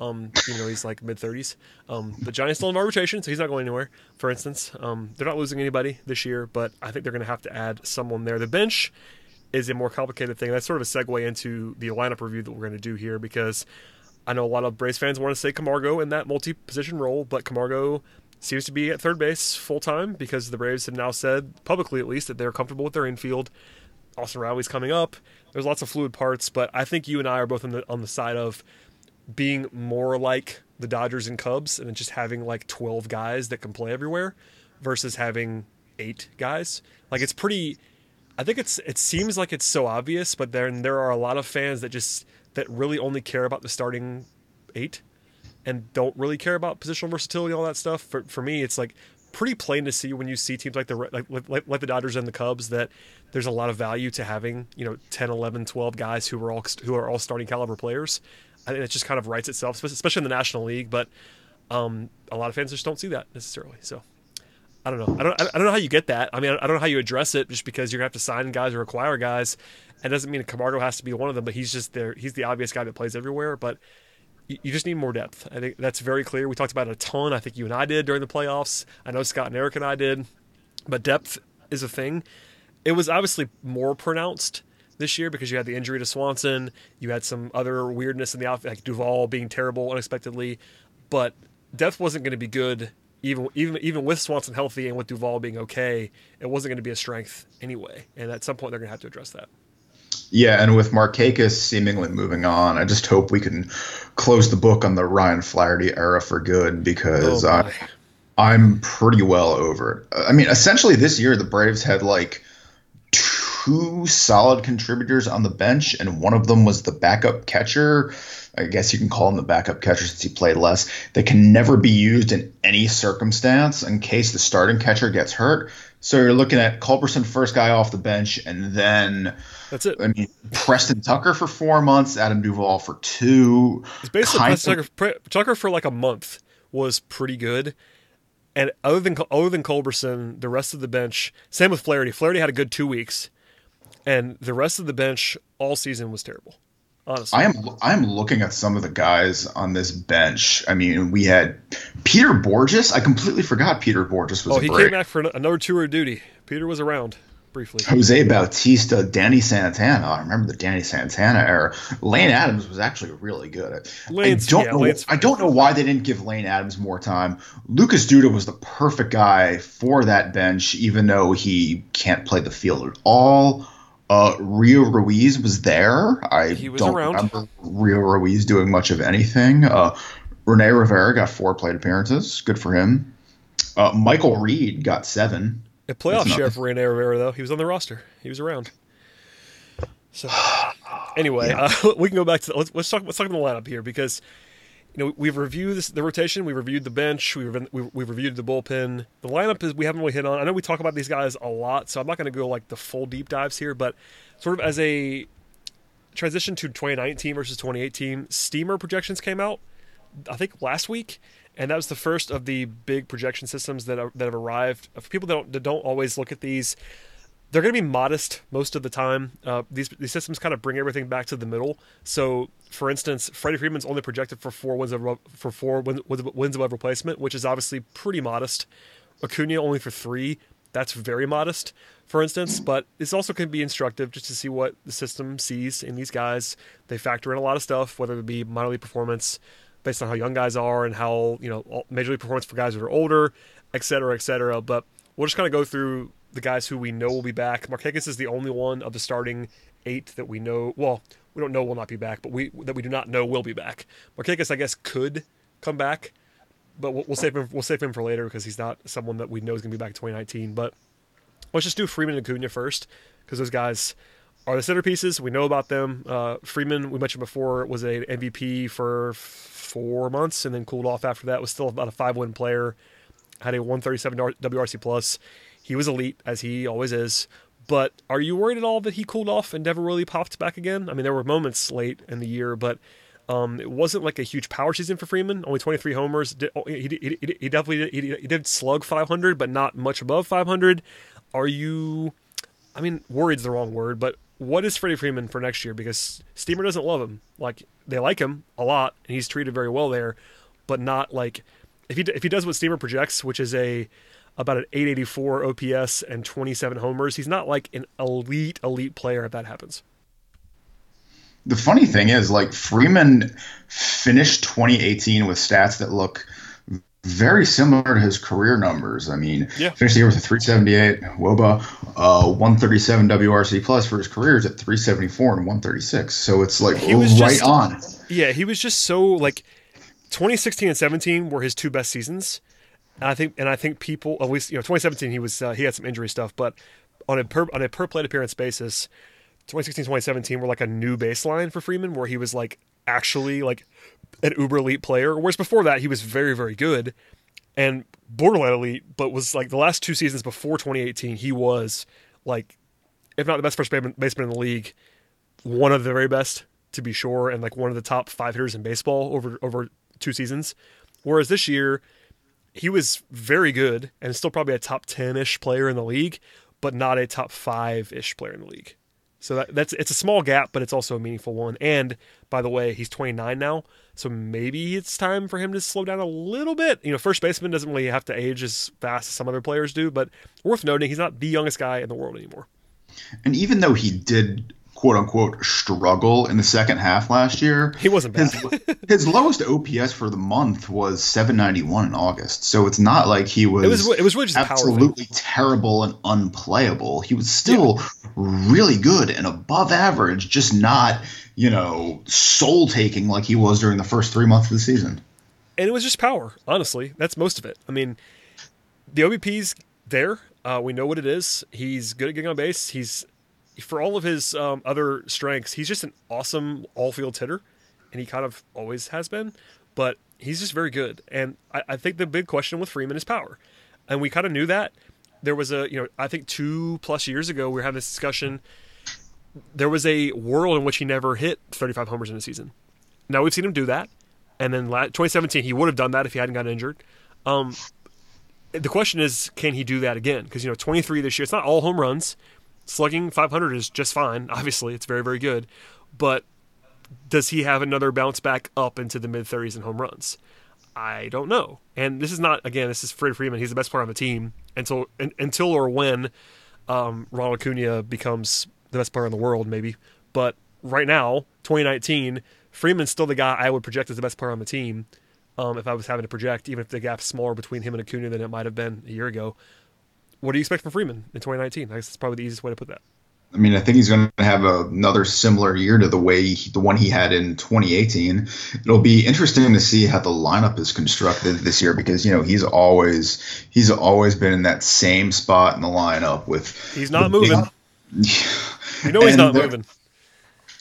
Um, even though he's like mid thirties. Um, but Jonny's still in arbitration, so he's not going anywhere. For instance, um, they're not losing anybody this year, but I think they're going to have to add someone there. The bench is a more complicated thing. That's sort of a segue into the lineup review that we're going to do here because I know a lot of Braves fans want to say Camargo in that multi-position role, but Camargo seems to be at third base full time because the Braves have now said publicly, at least, that they're comfortable with their infield. Austin Riley's coming up. There's lots of fluid parts, but I think you and I are both on the on the side of being more like the Dodgers and Cubs and just having like 12 guys that can play everywhere versus having eight guys. Like it's pretty I think it's it seems like it's so obvious, but then there are a lot of fans that just that really only care about the starting eight and don't really care about positional versatility all that stuff. For for me, it's like pretty plain to see when you see teams like the like, like, like the Dodgers and the Cubs that there's a lot of value to having, you know, 10, 11, 12 guys who are all who are all starting caliber players. I think it just kind of writes itself, especially in the National League. But um, a lot of fans just don't see that necessarily. So I don't know. I don't. I don't know how you get that. I mean, I don't know how you address it. Just because you're gonna have to sign guys or acquire guys, and doesn't mean Camargo has to be one of them. But he's just there. He's the obvious guy that plays everywhere. But you just need more depth. I think that's very clear. We talked about it a ton. I think you and I did during the playoffs. I know Scott and Eric and I did. But depth is a thing. It was obviously more pronounced this year because you had the injury to Swanson, you had some other weirdness in the outfit, like Duvall being terrible unexpectedly, but depth wasn't going to be good even even even with Swanson healthy and with Duvall being okay. It wasn't going to be a strength anyway, and at some point they're going to have to address that. Yeah, and with Markakis seemingly moving on, I just hope we can close the book on the Ryan Flaherty era for good because oh I, I'm pretty well over it. I mean, essentially this year the Braves had like two solid contributors on the bench, and one of them was the backup catcher. I guess you can call him the backup catcher since he played less. That can never be used in any circumstance in case the starting catcher gets hurt. So you're looking at Culberson, first guy off the bench, and then that's it. I mean, Preston Tucker for four months, Adam Duvall for two. It's basically Preston Tucker, Tucker for like a month was pretty good. And other than other than Culberson, the rest of the bench, same with Flaherty. Flaherty had a good two weeks and the rest of the bench all season was terrible. Honestly, I am I am looking at some of the guys on this bench. I mean, we had Peter Bourjos. I completely forgot Peter Bourjos was. Oh, he break. came back for another tour of duty. Peter was around briefly. Jose Bautista, Danny Santana. I remember the Danny Santana era. Lane Adams was actually really good. Lane's, I don't yeah, know. Lane's I don't know why they didn't give Lane Adams more time. Lucas Duda was the perfect guy for that bench, even though he can't play the field at all. Uh, Rio Ruiz was there. I was don't around. remember Rio Ruiz doing much of anything. Uh, Rene Rivera got four plate appearances. Good for him. Uh, Michael Reed got seven. A playoff share for Rene Rivera, though. He was on the roster. He was around. So, anyway, yeah. uh, we can go back to let's, let's talk. Let's talk about the lineup here because you know, we've reviewed this, the rotation, We've reviewed the bench, we have we've, we've reviewed the bullpen. The lineup is we haven't really hit on. I know we talk about these guys a lot, so I'm not going to go like the full deep dives here, but sort of as a transition to 2019 versus 2018, Steamer projections came out, I think last week, and that was the first of the big projection systems that are, that have arrived. For people that don't, that don't always look at these, they're going to be modest most of the time. Uh, these these systems kind of bring everything back to the middle. So, for instance, Freddie Freeman's only projected for four wins of, for four wins, wins above replacement, which is obviously pretty modest. Acuna only for three. That's very modest, for instance. But this also can be instructive just to see what the system sees in these guys. They factor in a lot of stuff, whether it be minor league performance based on how young guys are and how you know major league performance for guys that are older, et cetera, et cetera. But we'll just kind of go through the guys who we know will be back. Markakis is the only one of the starting eight that we know. Well, we don't know will not be back, but we that we do not know will be back. Markakis, I guess, could come back, but we'll, we'll save him. We'll save him for later because he's not someone that we know is going to be back in 2019. But let's just do Freeman and Acuna first because those guys are the centerpieces. We know about them. Uh, Freeman, we mentioned before, was a MVP for four months and then cooled off after that. Was still about a five win player. Had a 137 WRC plus he was elite as he always is, But are you worried at all that he cooled off and never really popped back again? I mean, there were moments late in the year, but um, it wasn't like a huge power season for Freeman. Only 23 homers. Oh, he, he, he, definitely did, he, did slug 500, but not much above 500. Are you? I mean, worried's the wrong word, but what is Freddie Freeman for next year? Because Steamer doesn't love him. Like they like him a lot, and he's treated very well there, but not like if he if he does what Steamer projects, which is a about an 884 OPS and 27 homers. He's not like an elite elite player if that happens. The funny thing is, like Freeman finished 2018 with stats that look very similar to his career numbers. I mean, yeah. finished the year with a 378 WOBA, uh, 137 WRC plus for his careers at 374 and 136. So it's like he was right just, on. Yeah, he was just so like 2016 and 17 were his two best seasons. And I think, and I think people, at least you know, 2017 he was uh, he had some injury stuff, but on a per on a per plate appearance basis, 2016 2017 were like a new baseline for Freeman, where he was like actually like an uber elite player. Whereas before that he was very very good and borderline elite, but was like the last two seasons before 2018 he was like if not the best first baseman in the league, one of the very best to be sure, and like one of the top five hitters in baseball over over two seasons. Whereas this year he was very good and still probably a top 10 ish player in the league, but not a top five ish player in the league. So that, that's it's a small gap, but it's also a meaningful one. And by the way, he's 29 now, so maybe it's time for him to slow down a little bit. You know, first baseman doesn't really have to age as fast as some other players do, but worth noting, he's not the youngest guy in the world anymore. And even though he did quote unquote struggle in the second half last year. He wasn't bad. His, his, lowest OPS for the month was 791 in August. So it's not like he was. It was. It was really just absolutely terrible and unplayable. He was still yeah. really good and above average, just not you know soul taking like he was during the first three months of the season. And it was just power. Honestly, that's most of it. I mean, the OBP's there. Uh, we know what it is. He's good at getting on base. He's for all of his um, other strengths, he's just an awesome all field hitter, and he kind of always has been. But he's just very good, and I, I think the big question with Freeman is power, and we kind of knew that. There was a you know I think two plus years ago we were having this discussion. There was a world in which he never hit 35 homers in a season. Now we've seen him do that, and then 2017 he would have done that if he hadn't gotten injured. Um, the question is, can he do that again? Because you know, 23 this year. It's not all home runs slugging 500 is just fine. Obviously, it's very, very good. But does he have another bounce back up into the mid 30s in home runs? I don't know. And this is not, again, this is Fred Freeman. He's the best player on the team until until or when um, Ronald Acuna becomes the best player in the world, maybe. But right now, 2019, Freeman's still the guy I would project as the best player on the team. Um, if I was having to project, even if the gap's smaller between him and Acuna than it might have been a year ago what do you expect from Freeman in 2019? I guess that's probably the easiest way to put that. I mean, I think he's going to have another similar year to the way he, the one he had in 2018. It'll be interesting to see how the lineup is constructed this year because you know he's always he's always been in that same spot in the lineup with. He's not moving. Big, you know he's not moving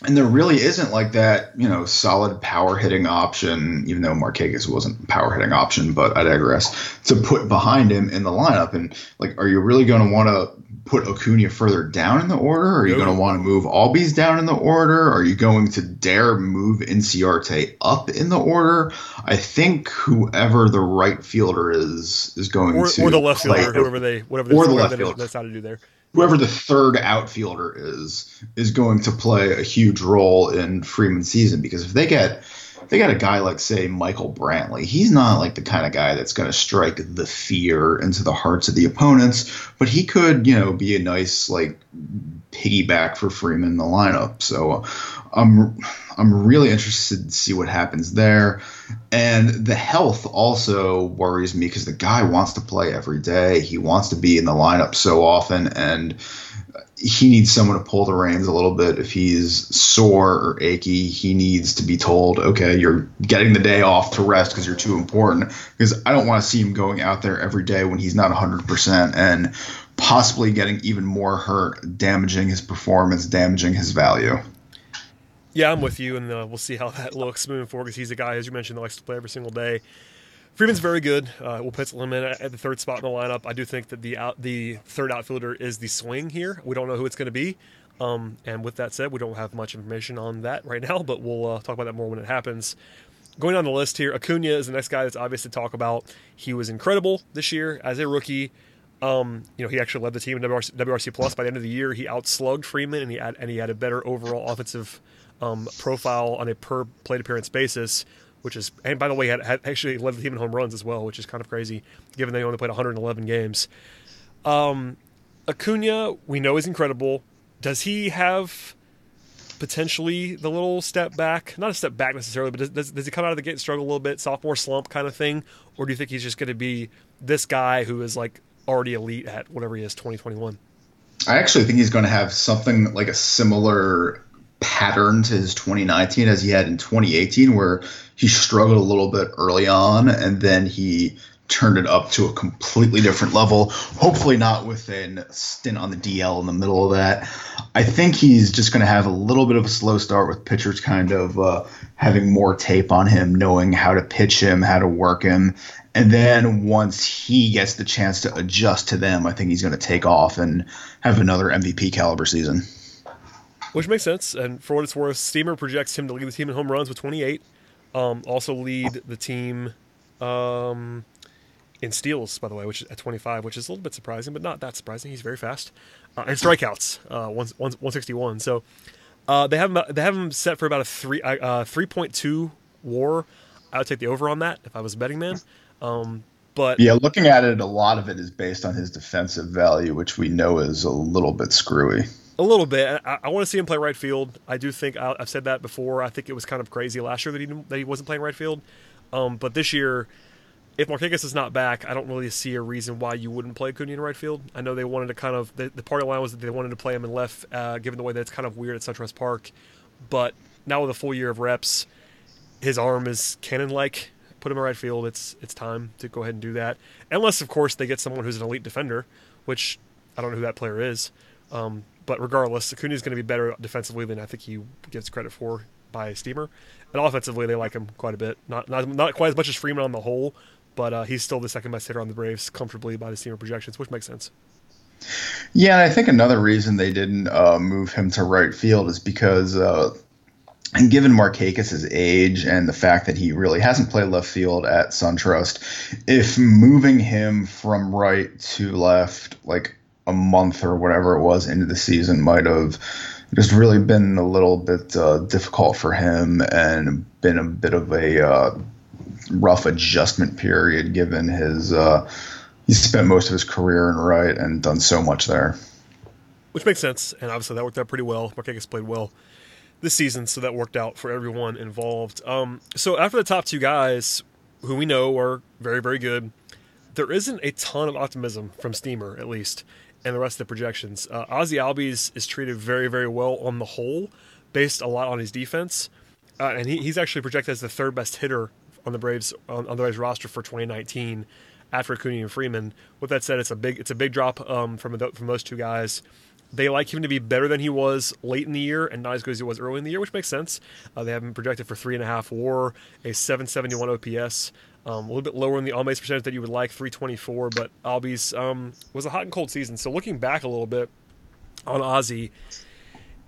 and there really isn't like that, you know, solid power hitting option, even though Markakis wasn't a power hitting option, but I digress, to put behind him in the lineup. And like, are you really going to want to put Acuna further down in the order? Are you going to want to move Albies down in the order? Are you going to dare move Inciarte up in the order? I think whoever the right fielder is is going or, to or the left fielder, whoever they whatever the, or the left fielder. that's how to do there whoever the third outfielder is is going to play a huge role in Freeman's season because if they get they got a guy like say Michael Brantley, he's not like the kind of guy that's going to strike the fear into the hearts of the opponents, but he could, you know, be a nice like piggyback for Freeman in the lineup. So I'm I'm really interested to see what happens there. And the health also worries me because the guy wants to play every day. He wants to be in the lineup so often and he needs someone to pull the reins a little bit. If he's sore or achy, he needs to be told, okay, you're getting the day off to rest because you're too important. Because I don't want to see him going out there every day when he's not 100% and possibly getting even more hurt, damaging his performance, damaging his value. Yeah, I'm with you, and uh, we'll see how that looks moving forward because he's a guy, as you mentioned, that likes to play every single day. Freeman's very good. Uh, we'll pencil him in at the third spot in the lineup. I do think that the out, the third outfielder is the swing here. We don't know who it's going to be. Um, and with that said, we don't have much information on that right now, but we'll uh, talk about that more when it happens. Going on the list here, Acuna is the next guy that's obvious to talk about. He was incredible this year as a rookie. Um, you know, he actually led the team in WRC, WRC Plus by the end of the year. He outslugged Freeman, and he had, and he had a better overall offensive um, profile on a per plate appearance basis, which is and by the way, had, had actually led the team in home runs as well, which is kind of crazy given they only played 111 games. Um, Acuna, we know is incredible. Does he have potentially the little step back? Not a step back necessarily, but does, does, does he come out of the gate and struggle a little bit, sophomore slump kind of thing, or do you think he's just going to be this guy who is like already elite at whatever he is, 2021? I actually think he's going to have something like a similar pattern to his 2019 as he had in 2018, where he struggled a little bit early on and then he turned it up to a completely different level. Hopefully, not with a stint on the DL in the middle of that. I think he's just going to have a little bit of a slow start with pitchers kind of uh, having more tape on him, knowing how to pitch him, how to work him. And then once he gets the chance to adjust to them, I think he's going to take off and have another MVP caliber season. Which makes sense. And for what it's worth, Steamer projects him to lead the team in home runs with 28. Um, also lead the team um, in steals, by the way, which is at 25, which is a little bit surprising, but not that surprising. He's very fast. Uh, and strikeouts, uh, 161. So uh, they have him, they have him set for about a three uh, 3.2 WAR. I would take the over on that if I was a betting man. Um, but yeah, looking at it, a lot of it is based on his defensive value, which we know is a little bit screwy. A little bit. I, I, want to see him play right field. I do think I, have said that before. I think it was kind of crazy last year that he that he wasn't playing right field. Um, but this year, if Markakis is not back, I don't really see a reason why you wouldn't play Acuna in right field. I know they wanted to kind of the, the party line was that they wanted to play him in left, uh, given the way that it's kind of weird at SunTrust Park. But now with a full year of reps, his arm is cannon like. Put him in right field. It's it's time to go ahead and do that. Unless of course they get someone who's an elite defender, which I don't know who that player is. Um, but regardless, Acuna is going to be better defensively than I think he gets credit for by Steamer. And offensively, they like him quite a bit. Not not not quite as much as Freeman on the whole, but uh, he's still the second best hitter on the Braves comfortably by the Steamer projections, which makes sense. Yeah, and I think another reason they didn't uh, move him to right field is because, uh, and given Markakis' age and the fact that he really hasn't played left field at SunTrust, if moving him from right to left, like a month or whatever it was into the season, might have just really been a little bit uh, difficult for him and been a bit of a uh, rough adjustment period given his uh, he spent most of his career in right and done so much there. Which makes sense, and obviously that worked out pretty well. Markakis played well this season, so that worked out for everyone involved. Um, so after the top two guys, who we know are very, very good, there isn't a ton of optimism from Steamer, at least, and the rest of the projections. Uh, Ozzy Albies is treated very, very well on the whole, based a lot on his defense, uh, and he, he's actually projected as the third best hitter on the Braves on, on the Braves roster for 2019 after Acuna and Freeman. With that said, it's a big it's a big drop um, from from those two guys. They like him to be better than he was late in the year and not as good as he was early in the year, which makes sense. Uh, they have him projected for three and a half WAR, a 771 OPS, um, a little bit lower in the on base percentage that you would like, 324. But Albies um, was a hot and cold season. So looking back a little bit on Ozzy,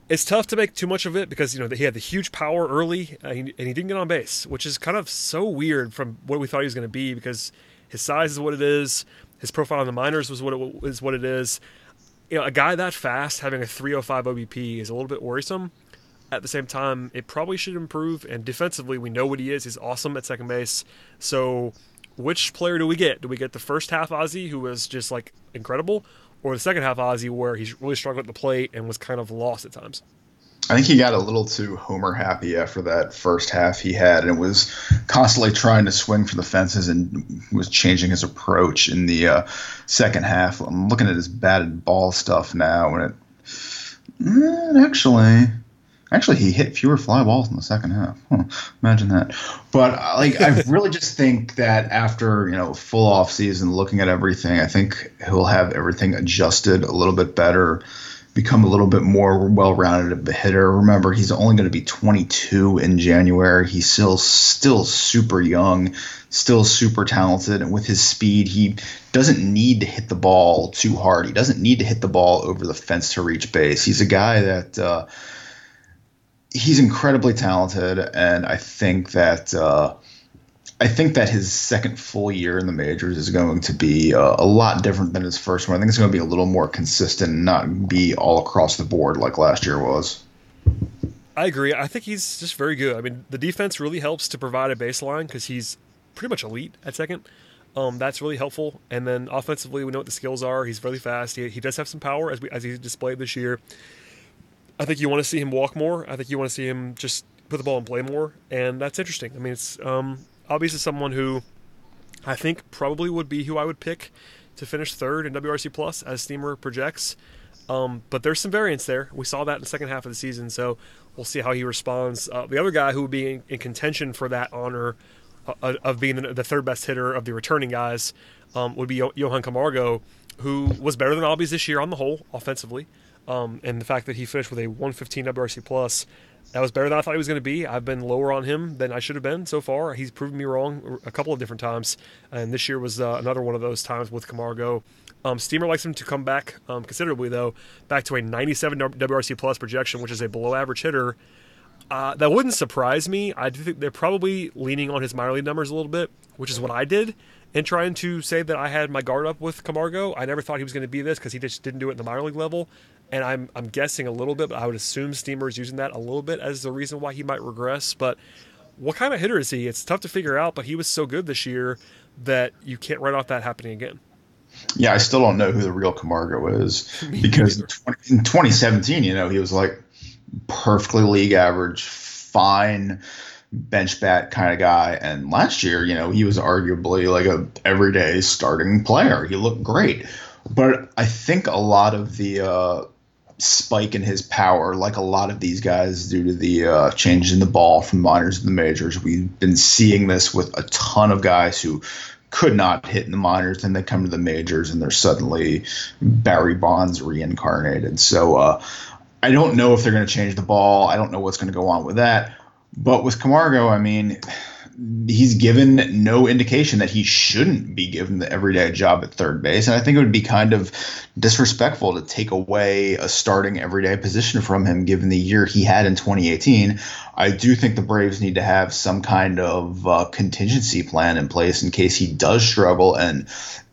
it's tough to make too much of it because you know he had the huge power early uh, and he didn't get on base, which is kind of so weird from what we thought he was going to be because his size is what it is, his profile in the minors was what it is what it is. You know, a guy that fast having a 305 OBP is a little bit worrisome. At the same time, it probably should improve. And defensively, we know what he is. He's awesome at second base. So, which player do we get? Do we get the first half Ozzy, who was just like incredible, or the second half Ozzy where he's really struggled at the plate and was kind of lost at times. I think he got a little too homer happy after that first half he had, and was constantly trying to swing for the fences and was changing his approach in the uh, second half. I'm looking at his batted ball stuff now, and it, eh, actually Actually, he hit fewer fly balls in the second half. Huh, imagine that. But like, I really just think that after you know full off season, looking at everything, I think he'll have everything adjusted a little bit better. become a little bit more well-rounded of a hitter. Remember, he's only going to be 22 in January. He's still still super young, still super talented, and with his speed, he doesn't need to hit the ball too hard. He doesn't need to hit the ball over the fence to reach base. He's a guy that uh, he's incredibly talented, and I think that. Uh, I think that his second full year in the majors is going to be uh, a lot different than his first one. I think it's going to be a little more consistent and not be all across the board like last year was. I agree. I think he's just very good. I mean, the defense really helps to provide a baseline because he's pretty much elite at second. Um, that's really helpful. And then offensively, we know what the skills are. He's really fast. He, he does have some power as we as he's displayed this year. I think you want to see him walk more. I think you want to see him just put the ball and play more, and that's interesting. I mean, it's um, obviously someone who I think probably would be who I would pick to finish third in WRC Plus as Steamer projects. Um, but there's some variance there. We saw that in the second half of the season, so we'll see how he responds. Uh, the other guy who would be in, in contention for that honor uh, of being the, third best hitter of the returning guys um, would be Johan Camargo, who was better than Albies this year on the whole offensively. Um, and the fact that he finished with a 115 WRC plus that was better than I thought he was going to be. I've been lower on him than I should have been so far. He's proven me wrong a couple of different times, and this year was uh, another one of those times with Camargo. Um, Steamer likes him to come back um, considerably, though, back to a 97 WRC plus projection, which is a below average hitter. Uh, that wouldn't surprise me. I think they're probably leaning on his minor league numbers a little bit, which is what I did in trying to say that I had my guard up with Camargo. I never thought he was going to be this because he just didn't do it in the minor league level and I'm I'm guessing a little bit, but I would assume Steamer is using that a little bit as the reason why he might regress. But what kind of hitter is he? It's tough to figure out, but he was so good this year that you can't write off that happening again. Yeah, I still don't know who the real Camargo is because in, 20, in 2017, you know, he was like perfectly league average, fine bench bat kind of guy. And last year, you know, he was arguably like a everyday starting player. He looked great. But I think a lot of the uh, spike in his power, like a lot of these guys, due to the uh, change in the ball from minors to the majors. We've been seeing this with a ton of guys who could not hit in the minors, and they come to the majors and they're suddenly Barry Bonds reincarnated. So uh, I don't know if they're going to change the ball. I don't know what's going to go on with that. But with Camargo, I mean he's given no indication that he shouldn't be given the everyday job at third base. And I think it would be kind of disrespectful to take away a starting everyday position from him given the year he had in 2018. I do think the Braves need to have some kind of uh, contingency plan in place in case he does struggle and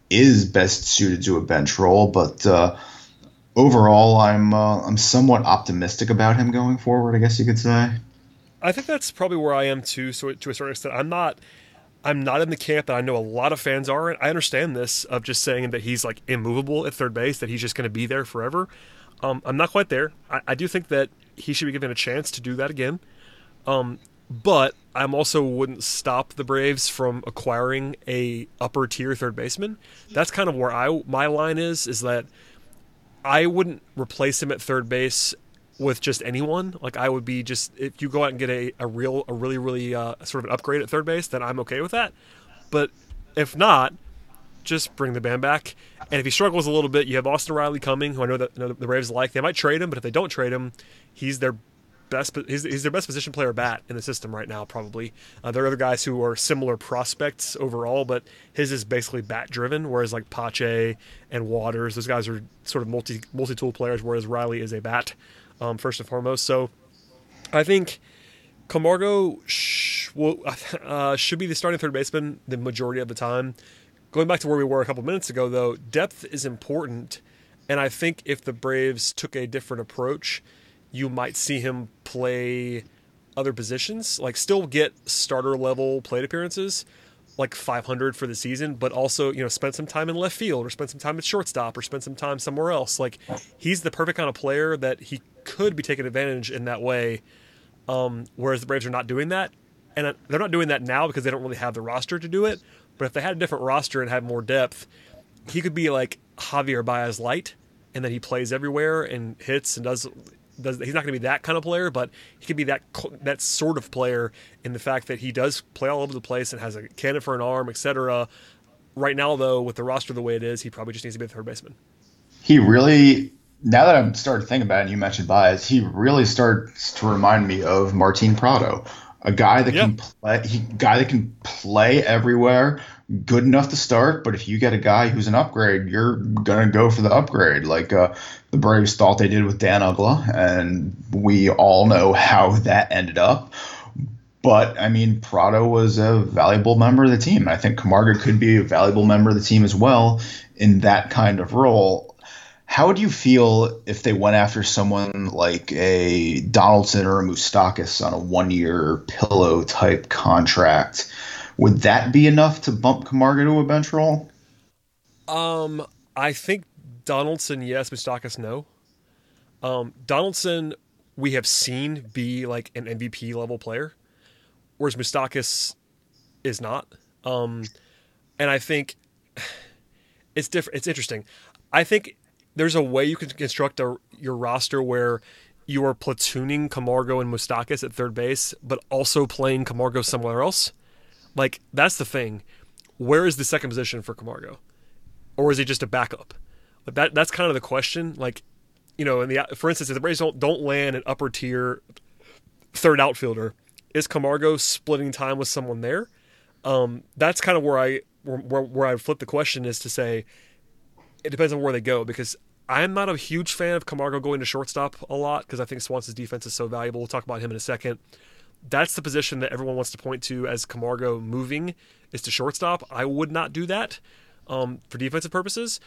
is best suited to a bench role. But uh, overall, I'm uh, I'm somewhat optimistic about him going forward. I guess you could say. I think that's probably where I am too. So to a certain extent, I'm not. I'm not in the camp that I know a lot of fans are. And I understand this of just saying that he's like immovable at third base, that he's just going to be there forever. Um, I'm not quite there. I, I, do think that he should be given a chance to do that again. Um, but I'm also wouldn't stop the Braves from acquiring a upper tier third baseman. That's kind of where I my line is. Is that I wouldn't replace him at third base with just anyone. Like I would be just if you go out and get a, a real a really really uh, sort of an upgrade at third base, then I'm okay with that. But if not, just bring the band back. And if he struggles a little bit, you have Austin Riley coming, who I know that you know, the Braves like. They might trade him, but if they don't trade him, he's their best. He's, he's their best position player bat in the system right now. Probably uh, there are other guys who are similar prospects overall, but his is basically bat driven. Whereas like Pache and Waters, those guys are sort of multi multi tool players. Whereas Riley is a bat um, first and foremost. So I think Camargo sh- will, uh, should be the starting third baseman the majority of the time. Going back to where we were a couple minutes ago, though, depth is important. And I think if the Braves took a different approach, you might see him play other positions, like still get starter level plate appearances, like 500 for the season, but also, you know, spent some time in left field or spent some time at shortstop or spent some time somewhere else. Like he's the perfect kind of player that he could be taken advantage in that way. Um, whereas the Braves are not doing that. And uh, they're not doing that now because they don't really have the roster to do it. But if they had a different roster and had more depth, he could be like Javier Baez light, and then he plays everywhere and hits and does does, he's not going to be that kind of player, but he could be that that sort of player in the fact that he does play all over the place and has a cannon for an arm, etc. Right now, though, with the roster the way it is, he probably just needs to be a third baseman. He really now that I'm starting to think about it, and you mentioned Baez, he really starts to remind me of Martin Prado, a guy that yeah. can play, he, guy that can play everywhere, good enough to start. But if you get a guy who's an upgrade, you're gonna go for the upgrade, like uh, the Braves thought they did with Dan Uggla, and we all know how that ended up. But I mean, Prado was a valuable member of the team. I think Camargo could be a valuable member of the team as well in that kind of role. How would you feel if they went after someone like a Donaldson or a Moustakas on a one-year pillow type contract? Would that be enough to bump Camargo to a bench role? Um, I think Donaldson, yes. Moustakas, no. Um, Donaldson, we have seen be like an MVP level player, whereas Moustakas is not. Um, and I think it's different. It's interesting. I think there's a way you can construct a, your roster where you are platooning Camargo and Moustakas at third base, but also playing Camargo somewhere else. Like that's the thing. Where is the second position for Camargo, or is he just a backup? Like that that's kind of the question. Like, you know, in the for instance, if the Braves don't don't land an upper tier third outfielder, is Camargo splitting time with someone there? Um, that's kind of where I where, where I flip the question is to say it depends on where they go because I'm not a huge fan of Camargo going to shortstop a lot because I think Swanson's defense is so valuable. We'll talk about him in a second. That's the position that everyone wants to point to as Camargo moving is to shortstop. I would not do that um, for defensive purposes.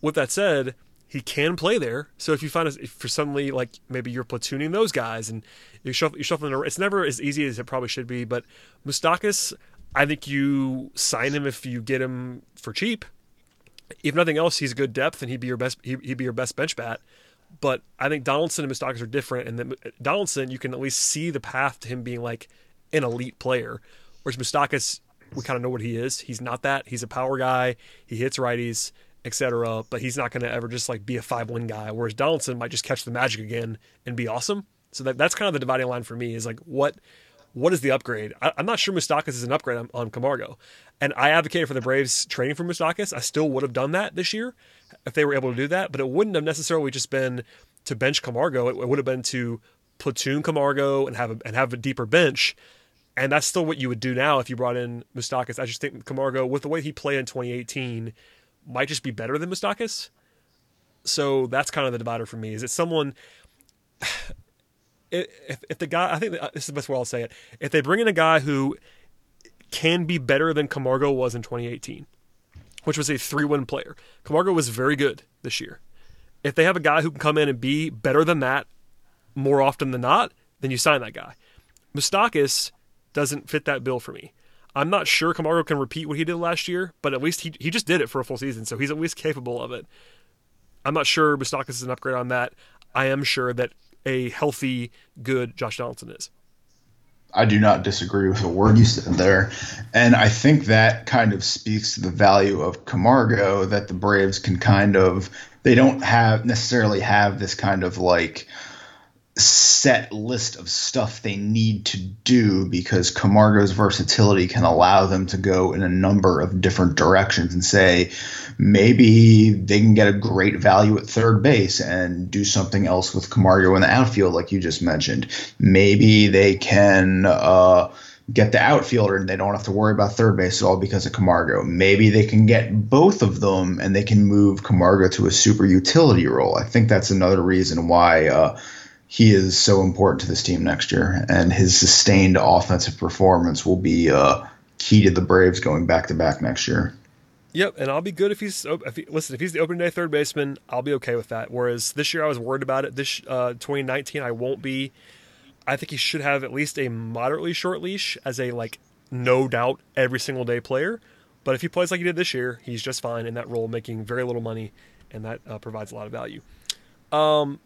With that said, he can play there. So if you find if for suddenly like maybe you're platooning those guys and you shuffle you shuffling, it's never as easy as it probably should be. But Moustakas, I think you sign him if you get him for cheap if nothing else, he's good depth and he'd be your best. He'd be your best bench bat. But I think Donaldson and Moustakas are different, and that Donaldson you can at least see the path to him being like an elite player, whereas Moustakas we kind of know what he is. He's not that. He's a power guy. He hits righties, etc. But he's not going to ever just like be a five win guy. Whereas Donaldson might just catch the magic again and be awesome. So that that's kind of the dividing line for me is like what what is the upgrade? I, am not sure Moustakas is an upgrade on, on, Camargo. And I advocated for the Braves trading for Moustakas. I still would have done that this year if they were able to do that, but it wouldn't have necessarily just been to bench Camargo. It, it would have been to platoon Camargo and have a, and have a deeper bench. And that's still what you would do now if you brought in Moustakas. I just think Camargo, with the way he played in 2018, might just be better than Moustakas. So that's kind of the divider for me. Is it someone if, if the guy, I think uh, this is the best way I'll say it. If they bring in a guy who can be better than Camargo was in 2018, which was a three win player, Camargo was very good this year. If they have a guy who can come in and be better than that more often than not, then you sign that guy. Moustakas doesn't fit that bill for me. I'm not sure Camargo can repeat what he did last year, but at least he, he just did it for a full season, so he's at least capable of it. I'm not sure Moustakas is an upgrade on that. I am sure that a healthy, good Josh Donaldson is. I do not disagree with a word you said there. And I think that kind of speaks to the value of Camargo that the Braves can kind of they don't have necessarily have this kind of like set list of stuff they need to do because Camargo's versatility can allow them to go in a number of different directions and say maybe they can get a great value at third base and do something else with Camargo in the outfield like you just mentioned. Maybe they can uh, get the outfielder and they don't have to worry about third base at all because of Camargo. Maybe they can get both of them and they can move Camargo to a super utility role. I think that's another reason why uh, he is so important to this team next year, and his sustained offensive performance will be uh, key to the Braves going back to back next year. Yep, and I'll be good if he's if he, listen if he's the opening day third baseman. I'll be okay with that. Whereas this year I was worried about it. This uh, 2019 I won't be. I think he should have at least a moderately short leash as a like no doubt every single day player. But if he plays like he did this year, he's just fine in that role, making very little money, and that uh, provides a lot of value. Um,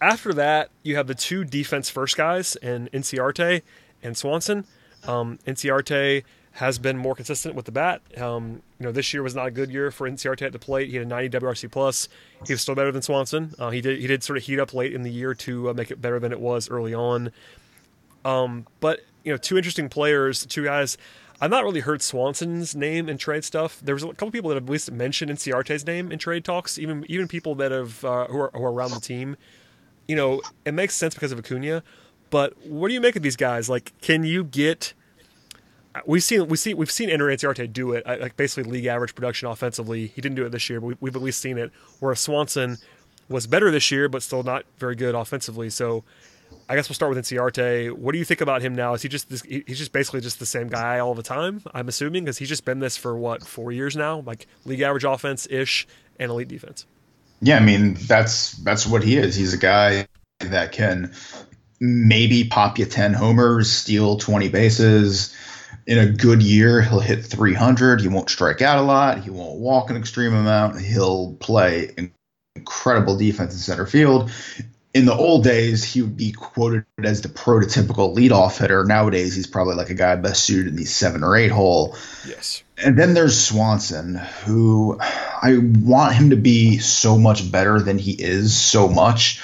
after that, you have the two defense first guys in Inciarte and Swanson. Um, Inciarte has been more consistent with the bat. Um, you know, this year was not a good year for Inciarte at the plate. He had a 90 WRC plus. He was still better than Swanson. Uh, he did he did sort of heat up late in the year to uh, make it better than it was early on. Um, but you know, two interesting players, two guys. I've not really heard Swanson's name in trade stuff. There was a couple people that have at least mentioned Inciarte's name in trade talks. Even even people that have uh, who, are, who are around the team. You know, it makes sense because of Acuna. But what do you make of these guys? Like, can you get? We've seen we see we've seen Ender Inciarte do it, uh, like basically league average production offensively. He didn't do it this year, but we, have at least seen it. Whereas Swanson was better this year, but still not very good offensively. So I guess we'll start with Inciarte. What do you think about him now? Is he just this, he's just basically just the same guy all the time? I'm assuming because he's just been this for what four years now, like league average offense ish and elite defense. Yeah, I mean that's that's what he is. He's a guy that can maybe pop you ten homers, steal twenty bases. In a good year, he'll hit 300. He won't strike out a lot. He won't walk an extreme amount. He'll play incredible defense in center field in the old days, he would be quoted as the prototypical leadoff hitter. Nowadays, he's probably like a guy best suited in the seven or eight hole. Yes. And then there's Swanson, who I want him to be so much better than he is so much,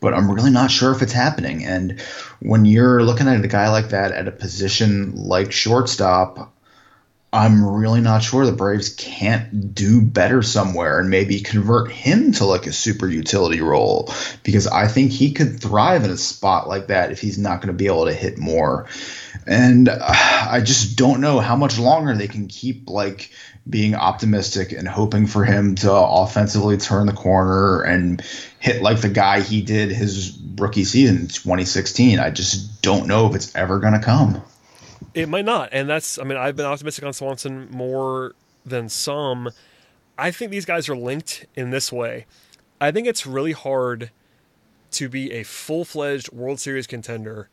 but I'm really not sure if it's happening. And when you're looking at a guy like that at a position like shortstop, I'm really not sure the Braves can't do better somewhere and maybe convert him to like a super utility role because I think he could thrive in a spot like that if he's not going to be able to hit more. And uh, I just don't know how much longer they can keep like being optimistic and hoping for him to offensively turn the corner and hit like the guy he did his rookie season 2016. I just don't know if it's ever going to come. It might not, and that's. I mean, I've been optimistic on Swanson more than some. I think these guys are linked in this way. I think it's really hard to be a full fledged World Series contender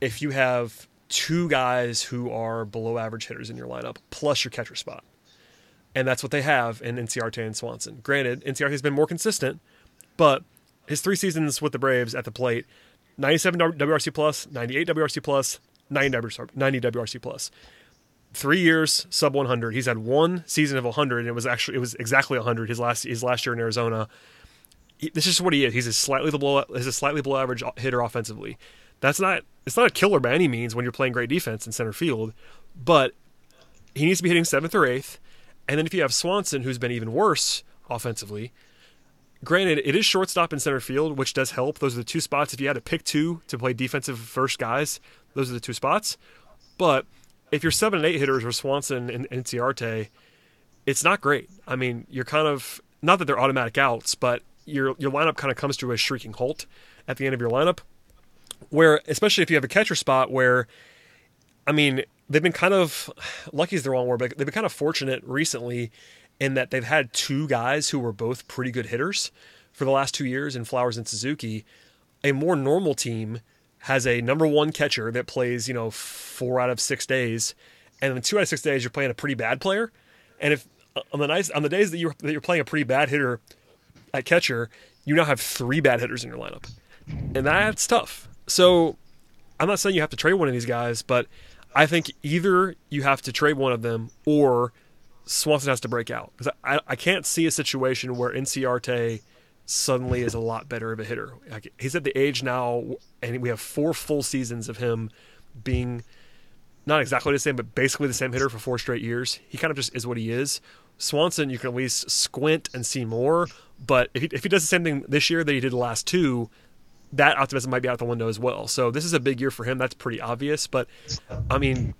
if you have two guys who are below average hitters in your lineup, plus your catcher spot. And that's what they have in Inciarte and Swanson. Granted, Inciarte has been more consistent, but his three seasons with the Braves at the plate 97 WRC plus, 98 WRC plus, 90 WRC, 90 WRC plus. Three years sub 100. He's had one season of 100, and it was actually it was exactly 100 his last his last year in Arizona. He, this is what he is. He's a slightly below he's a slightly below average hitter offensively. That's not it's not a killer by any means when you're playing great defense in center field, but he needs to be hitting seventh or eighth. And then if you have Swanson, who's been even worse offensively, granted, it is shortstop and center field, which does help. Those are the two spots. If you had to pick two to play defensive first guys, those are the two spots. But if you're seven and eight hitters or Swanson and Inciarte, it's not great. I mean, you're kind of not that they're automatic outs, but your your lineup kind of comes to a shrieking halt at the end of your lineup. Where especially if you have a catcher spot where, I mean, they've been kind of lucky is the wrong word, but they've been kind of fortunate recently in that they've had two guys who were both pretty good hitters for the last two years in Flowers and Suzuki. A more normal team has a number one catcher that plays, you know, four out of six days, and then two out of six days you're playing a pretty bad player. And if uh, on the nice on the days that you're that you're playing a pretty bad hitter at catcher, you now have three bad hitters in your lineup, and that's tough. So I'm not saying you have to trade one of these guys, but I think either you have to trade one of them or Swanson has to break out because I, I can't see a situation where Inciarte suddenly is a lot better of a hitter. Like, he's at the age now, and we have four full seasons of him being not exactly the same, but basically the same hitter for four straight years. He kind of just is what he is. Swanson, you can at least squint and see more, but if he, if he does the same thing this year that he did the last two, that optimism might be out the window as well. So this is a big year for him. That's pretty obvious. But I mean,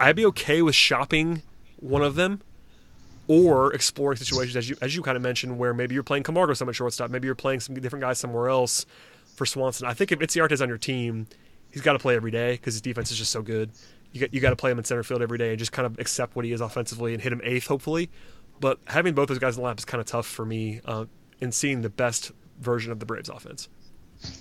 I'd be okay with shopping one of them or exploring situations as you as you kind of mentioned where maybe you're playing Camargo some at shortstop, maybe you're playing some different guys somewhere else for Swanson. I think if Inciarte is on your team, he's got to play every day because his defense is just so good. You got you got to play him in center field every day and just kind of accept what he is offensively and hit him eighth hopefully. But having both those guys in the lap is kind of tough for me uh, in seeing the best version of the Braves offense.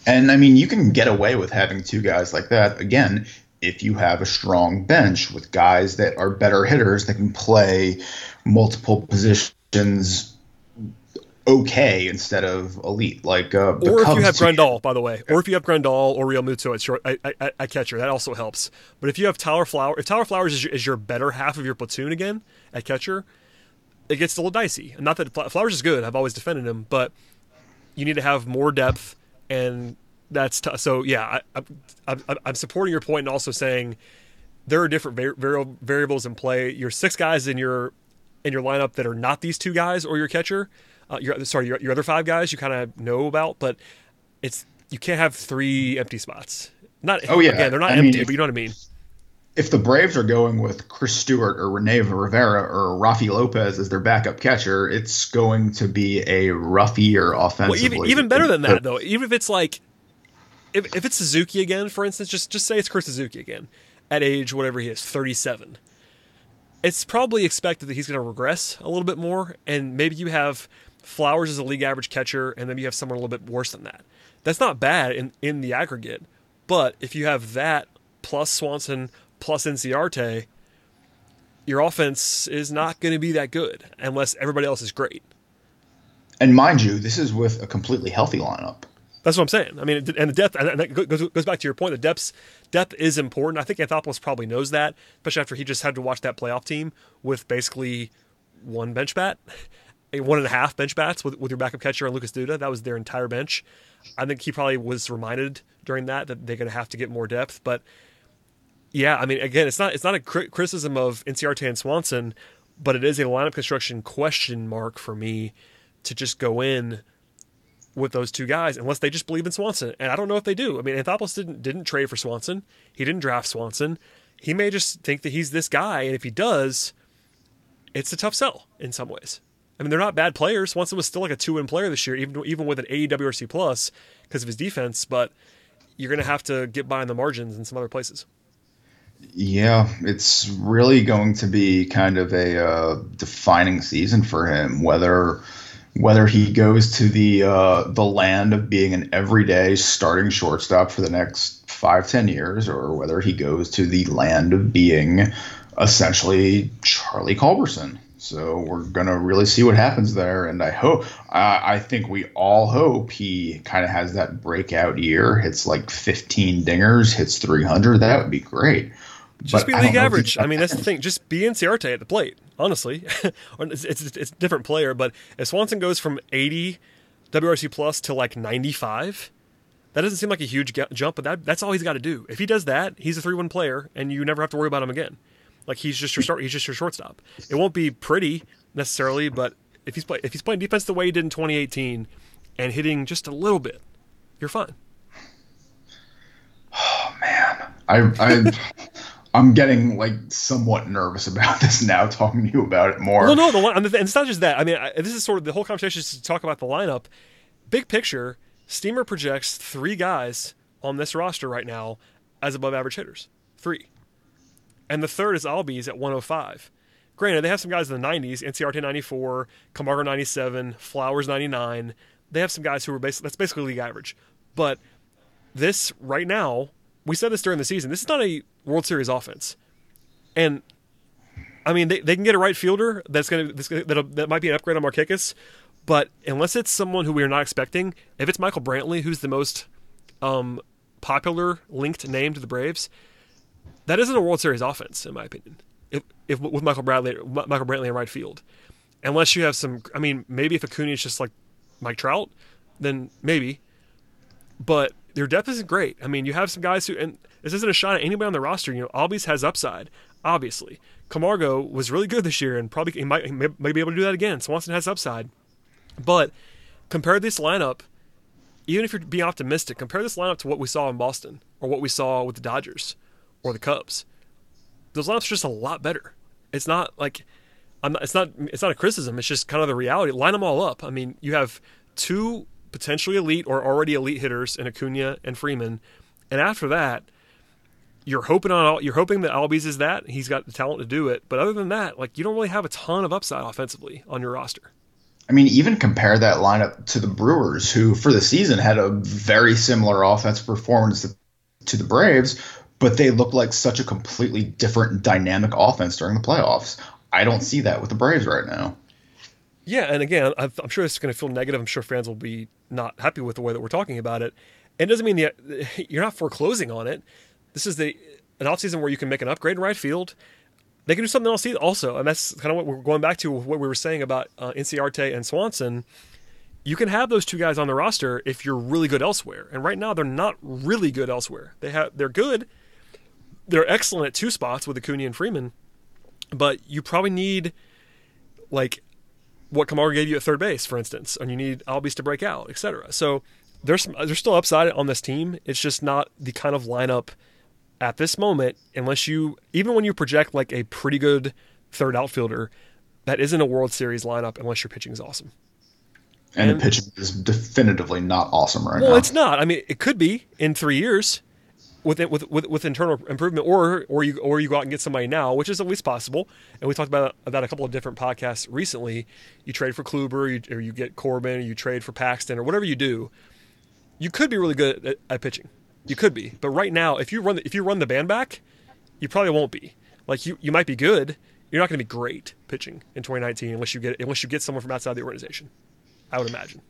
And I mean, you can get away with having two guys like that again if you have a strong bench with guys that are better hitters that can play multiple positions okay instead of elite. Like, uh, or if you have Grandal, by the way, or if you have Grandal or Real Realmuto at short, I, I, I catcher, that also helps. But if you have Tyler Flower, if Tyler Flowers is your, is your better half of your platoon again at catcher, it gets a little dicey. And not that Flowers is good; I've always defended him, but you need to have more depth, and that's t- so. Yeah, I, I, I'm supporting your point and also saying there are different var- variables in play. Your six guys in your in your lineup that are not these two guys or your catcher. Uh, your sorry, your, your other five guys you kind of know about, but it's you can't have three empty spots. Not oh yeah, again, they're not I empty, mean, but you know what I mean. If the Braves are going with Chris Stewart or Rene Rivera or Raffy Lopez as their backup catcher, it's going to be a roughier offensively. Well, even, even better than that, though. Even if it's like, if, if it's Suzuki again, for instance, just just say it's Chris Suzuki again, at age whatever he is, thirty seven. It's probably expected that he's going to regress a little bit more, and maybe you have Flowers as a league average catcher, and then you have someone a little bit worse than that. That's not bad in, in the aggregate. But if you have that plus Swanson plus Inciarte, your offense is not going to be that good unless everybody else is great. And mind you, this is with a completely healthy lineup. That's what I'm saying. I mean, and the depth, and that goes, goes back to your point. The depth, depth is important. I think Anthopoulos probably knows that, especially after he just had to watch that playoff team with basically one bench bat one and a half bench bats with, with your backup catcher and Lucas Duda. That was their entire bench. I think he probably was reminded during that that they're going to have to get more depth. But yeah, I mean, again, it's not it's not a criticism of Inciarte and Swanson, but it is a lineup construction question mark for me to just go in with those two guys unless they just believe in Swanson. And I don't know if they do. I mean, Anthopoulos didn't didn't trade for Swanson. He didn't draft Swanson. He may just think that he's this guy, and if he does, it's a tough sell in some ways. I mean, they're not bad players. Swanson was still like a two-win player this year, even even with an AEWRC plus because of his defense. But you're going to have to get by in the margins in some other places. Yeah, it's really going to be kind of a uh, defining season for him. Whether whether he goes to the uh, the land of being an everyday starting shortstop for the next five ten years, or whether he goes to the land of being essentially Charlie Culberson. So we're gonna really see what happens there, and I hope I think we all hope he kind of has that breakout year, hits like 15 dingers, hits 300. That would be great. Just but be league average. I mean, that's the thing. Just be Inciarte at the plate. Honestly, it's, it's, it's a different player, but if Swanson goes from 80 WRC plus to like 95, that doesn't seem like a huge jump, but that, that's all he's got to do. If he does that, he's a 3 1 player, and you never have to worry about him again. Like he's just your start. He's just your shortstop. It won't be pretty necessarily, but if he's play, if he's playing defense the way he did in 2018 and hitting just a little bit, you're fine. Oh man, I I I'm getting like somewhat nervous about this now. Talking to you about it more. Well, no, the line, and it's not just that. I mean, I, this is sort of the whole conversation is to talk about the lineup. Big picture, Steamer projects three guys on this roster right now as above average hitters. Three and the third is Albies at 105. Granted, they have some guys in the 90s, Inciarte 94, Camargo 97, Flowers 99. They have some guys who are basically that's basically league average. But this right now, we said this during the season. This is not a World Series offense, and I mean they, they can get a right fielder that's gonna, that's gonna that might be an upgrade on Markakis, but unless it's someone who we are not expecting, if it's Michael Brantley, who's the most um, popular linked name to the Braves, that isn't a World Series offense, in my opinion. If, if with Michael Bradley, Michael Brantley in right field, unless you have some, I mean, maybe if Acuna is just like Mike Trout, then maybe. But their depth isn't great. I mean, you have some guys who, and this isn't a shot at anybody on the roster. You know, Albies has upside, obviously. Camargo was really good this year, and probably he might, he may, be able to do that again. Swanson has upside, but compare this lineup. Even if you're being optimistic, compare this lineup to what we saw in Boston or what we saw with the Dodgers or the Cubs. Those lineups are just a lot better. It's not like I'm not, it's not it's not a criticism. It's just kind of the reality. Line them all up. I mean, you have two potentially elite or already elite hitters in Acuna and Freeman, and after that, you're hoping on you're hoping that Albies is that he's got the talent to do it. But other than that, like you don't really have a ton of upside offensively on your roster. I mean, even compare that lineup to the Brewers, who for the season had a very similar offensive performance to the Braves, but they look like such a completely different dynamic offense during the playoffs. I don't see that with the Braves right now. Yeah, and again, I'm sure it's going to feel negative. I'm sure fans will be not happy with the way that we're talking about it. And it doesn't mean that you're not foreclosing on it. This is the an offseason where you can make an upgrade in right field. They can do something else also, and that's kind of what we're going back to what we were saying about uh, Inciarte and Swanson. You can have those two guys on the roster if you're really good elsewhere, and right now they're not really good elsewhere. They have they're good, they're excellent at two spots with Acuna and Freeman, but you probably need like what Camargo gave you at third base, for instance, and you need Albies to break out, etc. So there's there's still upside on this team. It's just not the kind of lineup at this moment, unless you even when you project like a pretty good third outfielder, that isn't a World Series lineup unless your pitching is awesome. And, and the pitching is definitively not awesome right well, now. Well, it's not. I mean, it could be in three years with, with with with internal improvement, or or you or you go out and get somebody now, which is at least possible. And we talked about about a couple of different podcasts recently. You trade for Kluber, you, or you get Corbin, or you trade for Paxton, or whatever you do. You could be really good at, at pitching. You could be, but right now, if you run the, if you run the band back, you probably won't be. Like you, you might be good. You're not going to be great pitching in 2019 unless you get unless you get someone from outside the organization. I would imagine.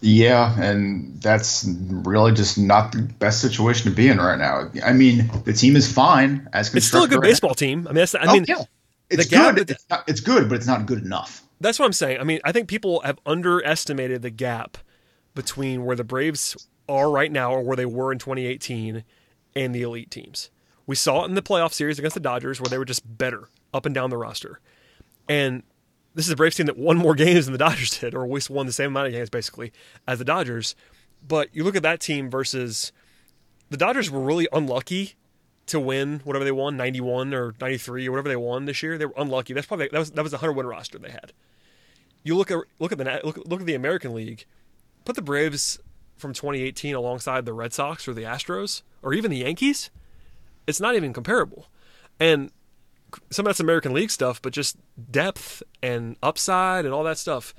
Yeah, and that's really just not the best situation to be in right now. I mean, the team is fine as it's still a good baseball team. I mean, that's, I oh, mean, yeah. it's Gap, it's, not, it's good, but it's not good enough. That's what I'm saying. I mean, I think people have underestimated the gap between where the Braves are right now or where they were in 2018 and the elite teams. We saw it in the playoff series against the Dodgers where they were just better up and down the roster. And this is a Braves team that won more games than the Dodgers did, or at least won the same amount of games basically as the Dodgers. But you look at that team versus the Dodgers were really unlucky to win whatever they won, 91 or 93 or whatever they won this year. They were unlucky. That's probably that was that was a 100 win roster they had. You look at look at the look, look at the American League. Put the Braves from 2018 alongside the Red Sox or the Astros or even the Yankees. It's not even comparable. And some of that's American League stuff, but just depth and upside and all that stuff.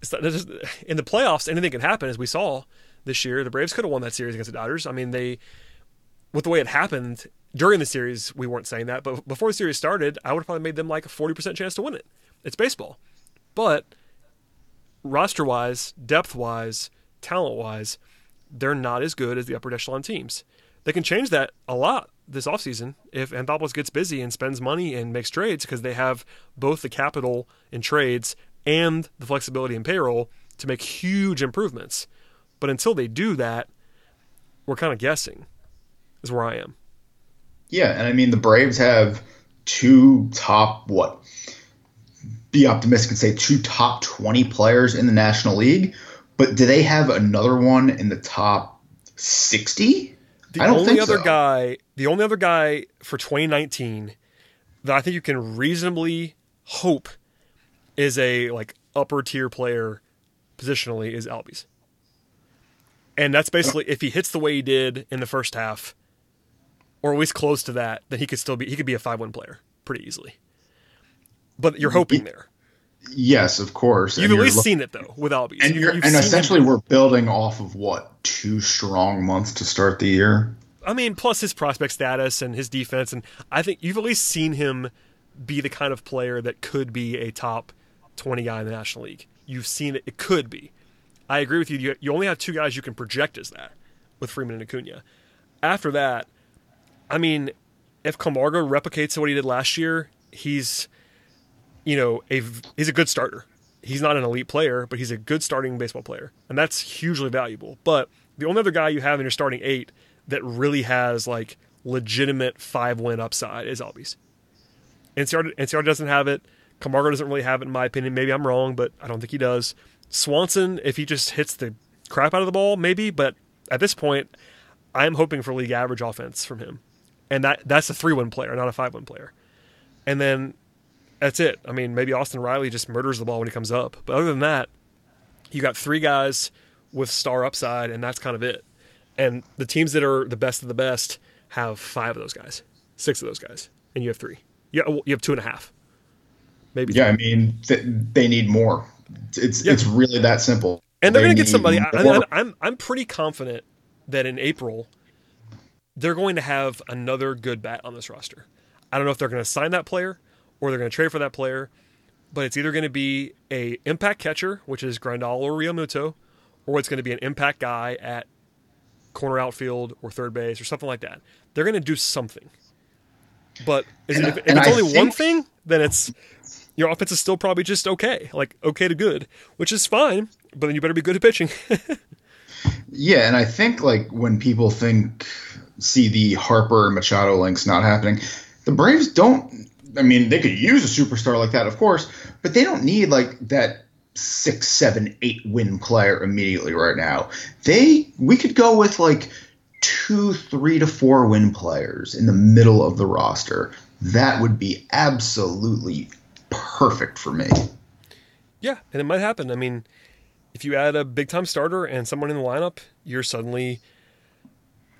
Just, in the playoffs, anything can happen, as we saw this year. The Braves could have won that series against the Dodgers. I mean, they, with the way it happened during the series, we weren't saying that, but before the series started, I would have probably made them like a 40% chance to win it. It's baseball. But roster wise, depth wise, talent wise, they're not as good as the upper echelon teams. They can change that a lot this offseason if Anthopoulos gets busy and spends money and makes trades because they have both the capital in trades and the flexibility in payroll to make huge improvements. But until they do that, we're kind of guessing, is where I am. Yeah, and I mean, the Braves have two top, what? Be optimistic and say two top 20 players in the National League, but do they have another one in the top 60? The only other so. guy, the only other guy for 2019 that I think you can reasonably hope is a like upper tier player positionally is Albies. And that's basically if he hits the way he did in the first half, or at least close to that, then he could still be he could be a five one player pretty easily. But you're hoping there. Yes, of course. You've and at least seen it though with Albies. And, you, and essentially, we're building off of what two strong months to start the year. I mean, plus his prospect status and his defense, and I think you've at least seen him be the kind of player that could be a top twenty guy in the National League. You've seen it; it could be. I agree with you. You, you only have two guys you can project as that, with Freeman and Acuna. After that, I mean, if Camargo replicates what he did last year, he's you know, a he's a good starter. He's not an elite player, but he's a good starting baseball player, and that's hugely valuable. But the only other guy you have in your starting eight that really has like legitimate five win upside is Albies. Inciarte Inciarte doesn't have it. Camargo doesn't really have it, in my opinion. Maybe I'm wrong, but I don't think he does. Swanson, if he just hits the crap out of the ball, maybe. But at this point, I'm hoping for league average offense from him, and that that's a three win player, not a five win player. And then that's it. I mean, maybe Austin Riley just murders the ball when he comes up. But other than that, you got three guys with star upside, and that's kind of it. And the teams that are the best of the best have five of those guys, six of those guys, and you have three. Yeah, you have two and a half. Maybe. Yeah, three. I mean, th- they need more. It's yeah. it's really that simple. And they're they going to get somebody. I, am I'm, I'm pretty confident that in April they're going to have another good bat on this roster. I don't know if they're going to sign that player or they're going to trade for that player. But it's either going to be a impact catcher, which is Grandal or Realmuto, or it's going to be an impact guy at corner outfield or third base or something like that. They're going to do something. But if, if, it's I only think... one thing, then it's your offense is still probably just okay, like okay to good, which is fine. But then you better be good at pitching. yeah, and I think like when people think see the Harper and Machado links not happening. The Braves don't. I mean, they could use a superstar like that, of course, but they don't need like that six, seven, eight win player immediately right now. They we could go with like two, three to four win players in the middle of the roster. That would be absolutely perfect for me. Yeah, and it might happen. I mean, if you add a big time starter and someone in the lineup, you're suddenly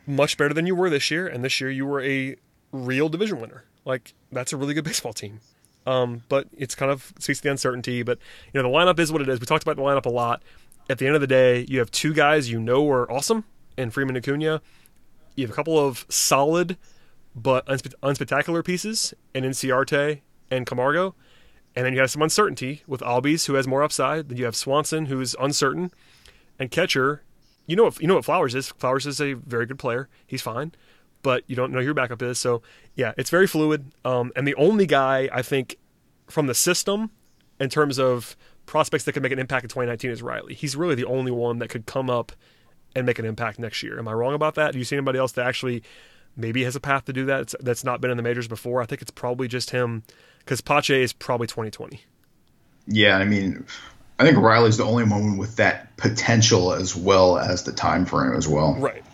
much better than you were this year. And this year you were a real division winner. Like that's a really good baseball team. Um, but it's kind of speaks to the uncertainty. But you know the lineup is what it is. We talked about the lineup a lot. At the end of the day, you have two guys you know are awesome and Freeman and Acuna. You have a couple of solid but unspe- unspectacular pieces and Inciarte and Camargo. And then you have some uncertainty with Albies, who has more upside. Then you have Swanson, who's uncertain, and catcher. You know what you know what Flowers is. Flowers is a very good player. He's fine, but you don't know who your backup is. So yeah, it's very fluid. Um, and the only guy I think from the system, in terms of prospects that could make an impact in 2019, is Riley. He's really the only one that could come up and make an impact next year. Am I wrong about that? Do you see anybody else that actually maybe has a path to do that it's, that's not been in the majors before? I think it's probably just him because Pache is probably 2020. Yeah, I mean, I think Riley's the only one with that potential as well as the time frame as well. Right.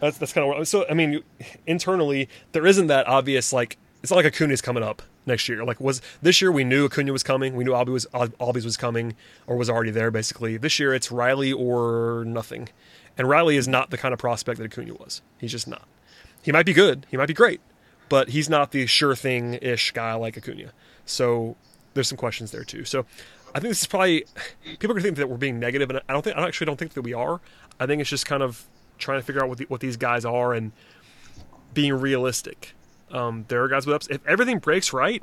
That's that's kind of what, so. I mean, internally, there isn't that obvious like it's not like Acuna's coming up next year. Like was this year we knew Acuna was coming, we knew Albie was Albies was coming or was already there basically. This year it's Riley or nothing, and Riley is not the kind of prospect that Acuna was. He's just not. He might be good, he might be great, but he's not the sure thing ish guy like Acuna. So there's some questions there too. So I think this is probably people are gonna think that we're being negative, and I don't think I actually don't think that we are. I think it's just kind of trying to figure out what the, what these guys are and being realistic. Um, there are guys with ups. If everything breaks right,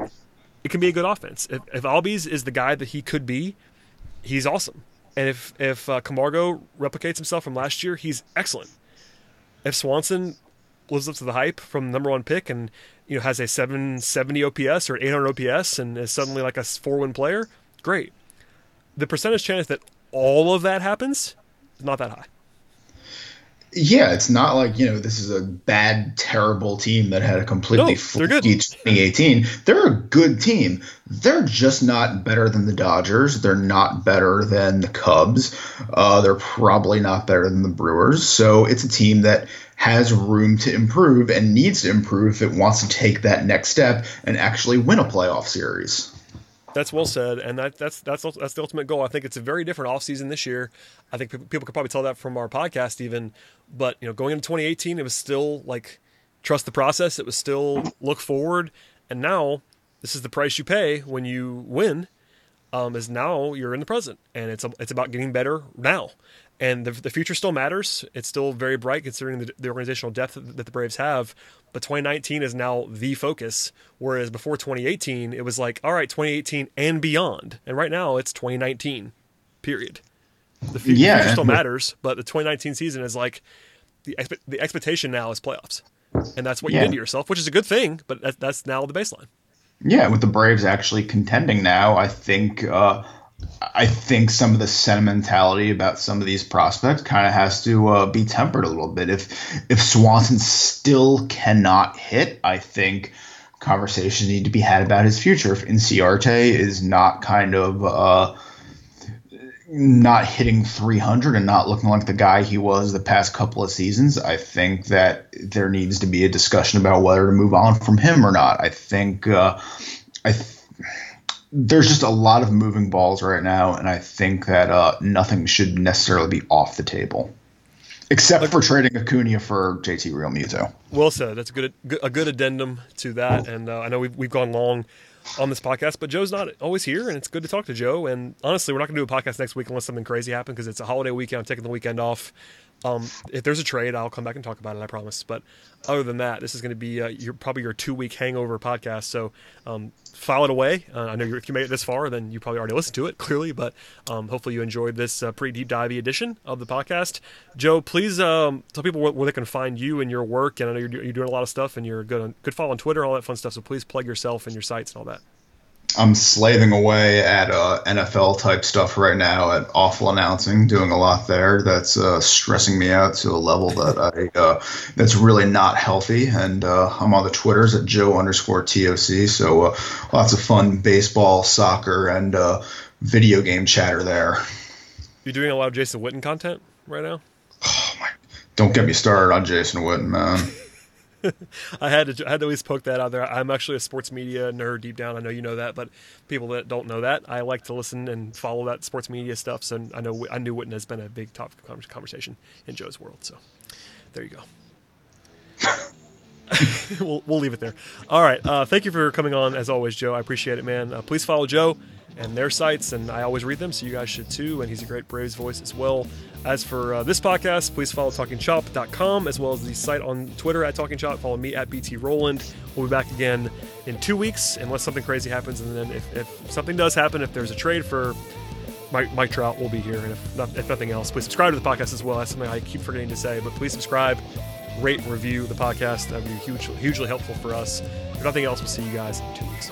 it can be a good offense. If, if Albies is the guy that he could be, he's awesome. And if if uh, Camargo replicates himself from last year, he's excellent. If Swanson lives up to the hype from number one pick and you know has a 770 OPS or 800 OPS and is suddenly like a four win player, great. The percentage chance that all of that happens is not that high. Yeah, it's not like, you know, this is a bad, terrible team that had a completely No, fluky 2018. They're a good team. They're just not better than the Dodgers. They're not better than the Cubs. Uh, they're probably not better than the Brewers. So it's a team that has room to improve and needs to improve if it wants to take that next step and actually win a playoff series. That's well said, and that, that's that's that's the ultimate goal. I think it's a very different offseason this year. I think people could probably tell that from our podcast, even. But you know, going into 2018, it was still like trust the process. It was still look forward, and now this is the price you pay when you win. Um, is now you're in the present, and it's it's about getting better now. And the, the future still matters. It's still very bright considering the, the organizational depth that the Braves have. But 2019 is now the focus, whereas before 2018, it was like, all right, 2018 and beyond. And right now, it's 2019, period. The fu- Yeah, future still matters, but the 2019 season is like the expe- the expectation now is playoffs, and that's what you did to yourself, which is a good thing. But that, that's now the baseline. Yeah, with the Braves actually contending now, I think uh, I think some of the sentimentality about some of these prospects kind of has to uh, be tempered a little bit. If if Swanson still cannot hit, I think conversations need to be had about his future. If Inciarte is not kind of uh, not hitting 300 and not looking like the guy he was the past couple of seasons, I think that there needs to be a discussion about whether to move on from him or not. I think uh, I th- there's just a lot of moving balls right now, and I think that uh, nothing should necessarily be off the table, except for trading Acuna for JT Realmuto. Well said. That's a good a good addendum to that. And uh, I know we've we've gone long on this podcast, but Joe's not always here, and it's good to talk to Joe. And honestly, we're not going to do a podcast next week unless something crazy happens because it's a holiday weekend. I'm taking the weekend off. Um, if there's a trade, I'll come back and talk about it. I promise. But other than that, this is going to be uh, your probably your two week hangover podcast. So um, file it away. Uh, I know if you made it this far, then you probably already listened to it clearly. But um, hopefully you enjoyed this uh, pretty deep divey edition of the podcast. Joe, please um, tell people where, where they can find you and your work. And I know you're, you're doing a lot of stuff, and you're good on, good follow on Twitter all that fun stuff. So please plug yourself and your sites and all that. I'm slaving away at uh, NFL type stuff right now at awful announcing, doing a lot there. That's uh, stressing me out to a level that I uh, that's really not healthy. And uh, I'm on the Twitters at Joe underscore TOC. So uh, lots of fun baseball, soccer, and uh, video game chatter there. You're doing a lot of Jason Witten content right now? Oh my! Don't get me started on Jason Witten, man. I had to I had to at least poke that out there. I'm actually a sports media nerd deep down. I know you know that, but people that don't know that, I like to listen and follow that sports media stuff. So I know I knew Witten has been a big top conversation in Joe's world. So there you go. we'll, we'll leave it there. All right. Uh, thank you for coming on as always, Joe. I appreciate it, man. Uh, please follow Joe and their sites, and I always read them, so you guys should too. And he's a great Braves voice as well. As for uh, this podcast, please follow TalkingChop.com as well as the site on Twitter at Talking Chop. Follow me at BT Rowland. We'll be back again in two weeks unless something crazy happens. And then if, if something does happen, if there's a trade for Mike, Mike Trout, we'll be here. And if, not, if nothing else, please subscribe to the podcast as well. That's something I keep forgetting to say, but please subscribe, rate, review the podcast. That would be hugely, hugely helpful for us. If nothing else, we'll see you guys in two weeks.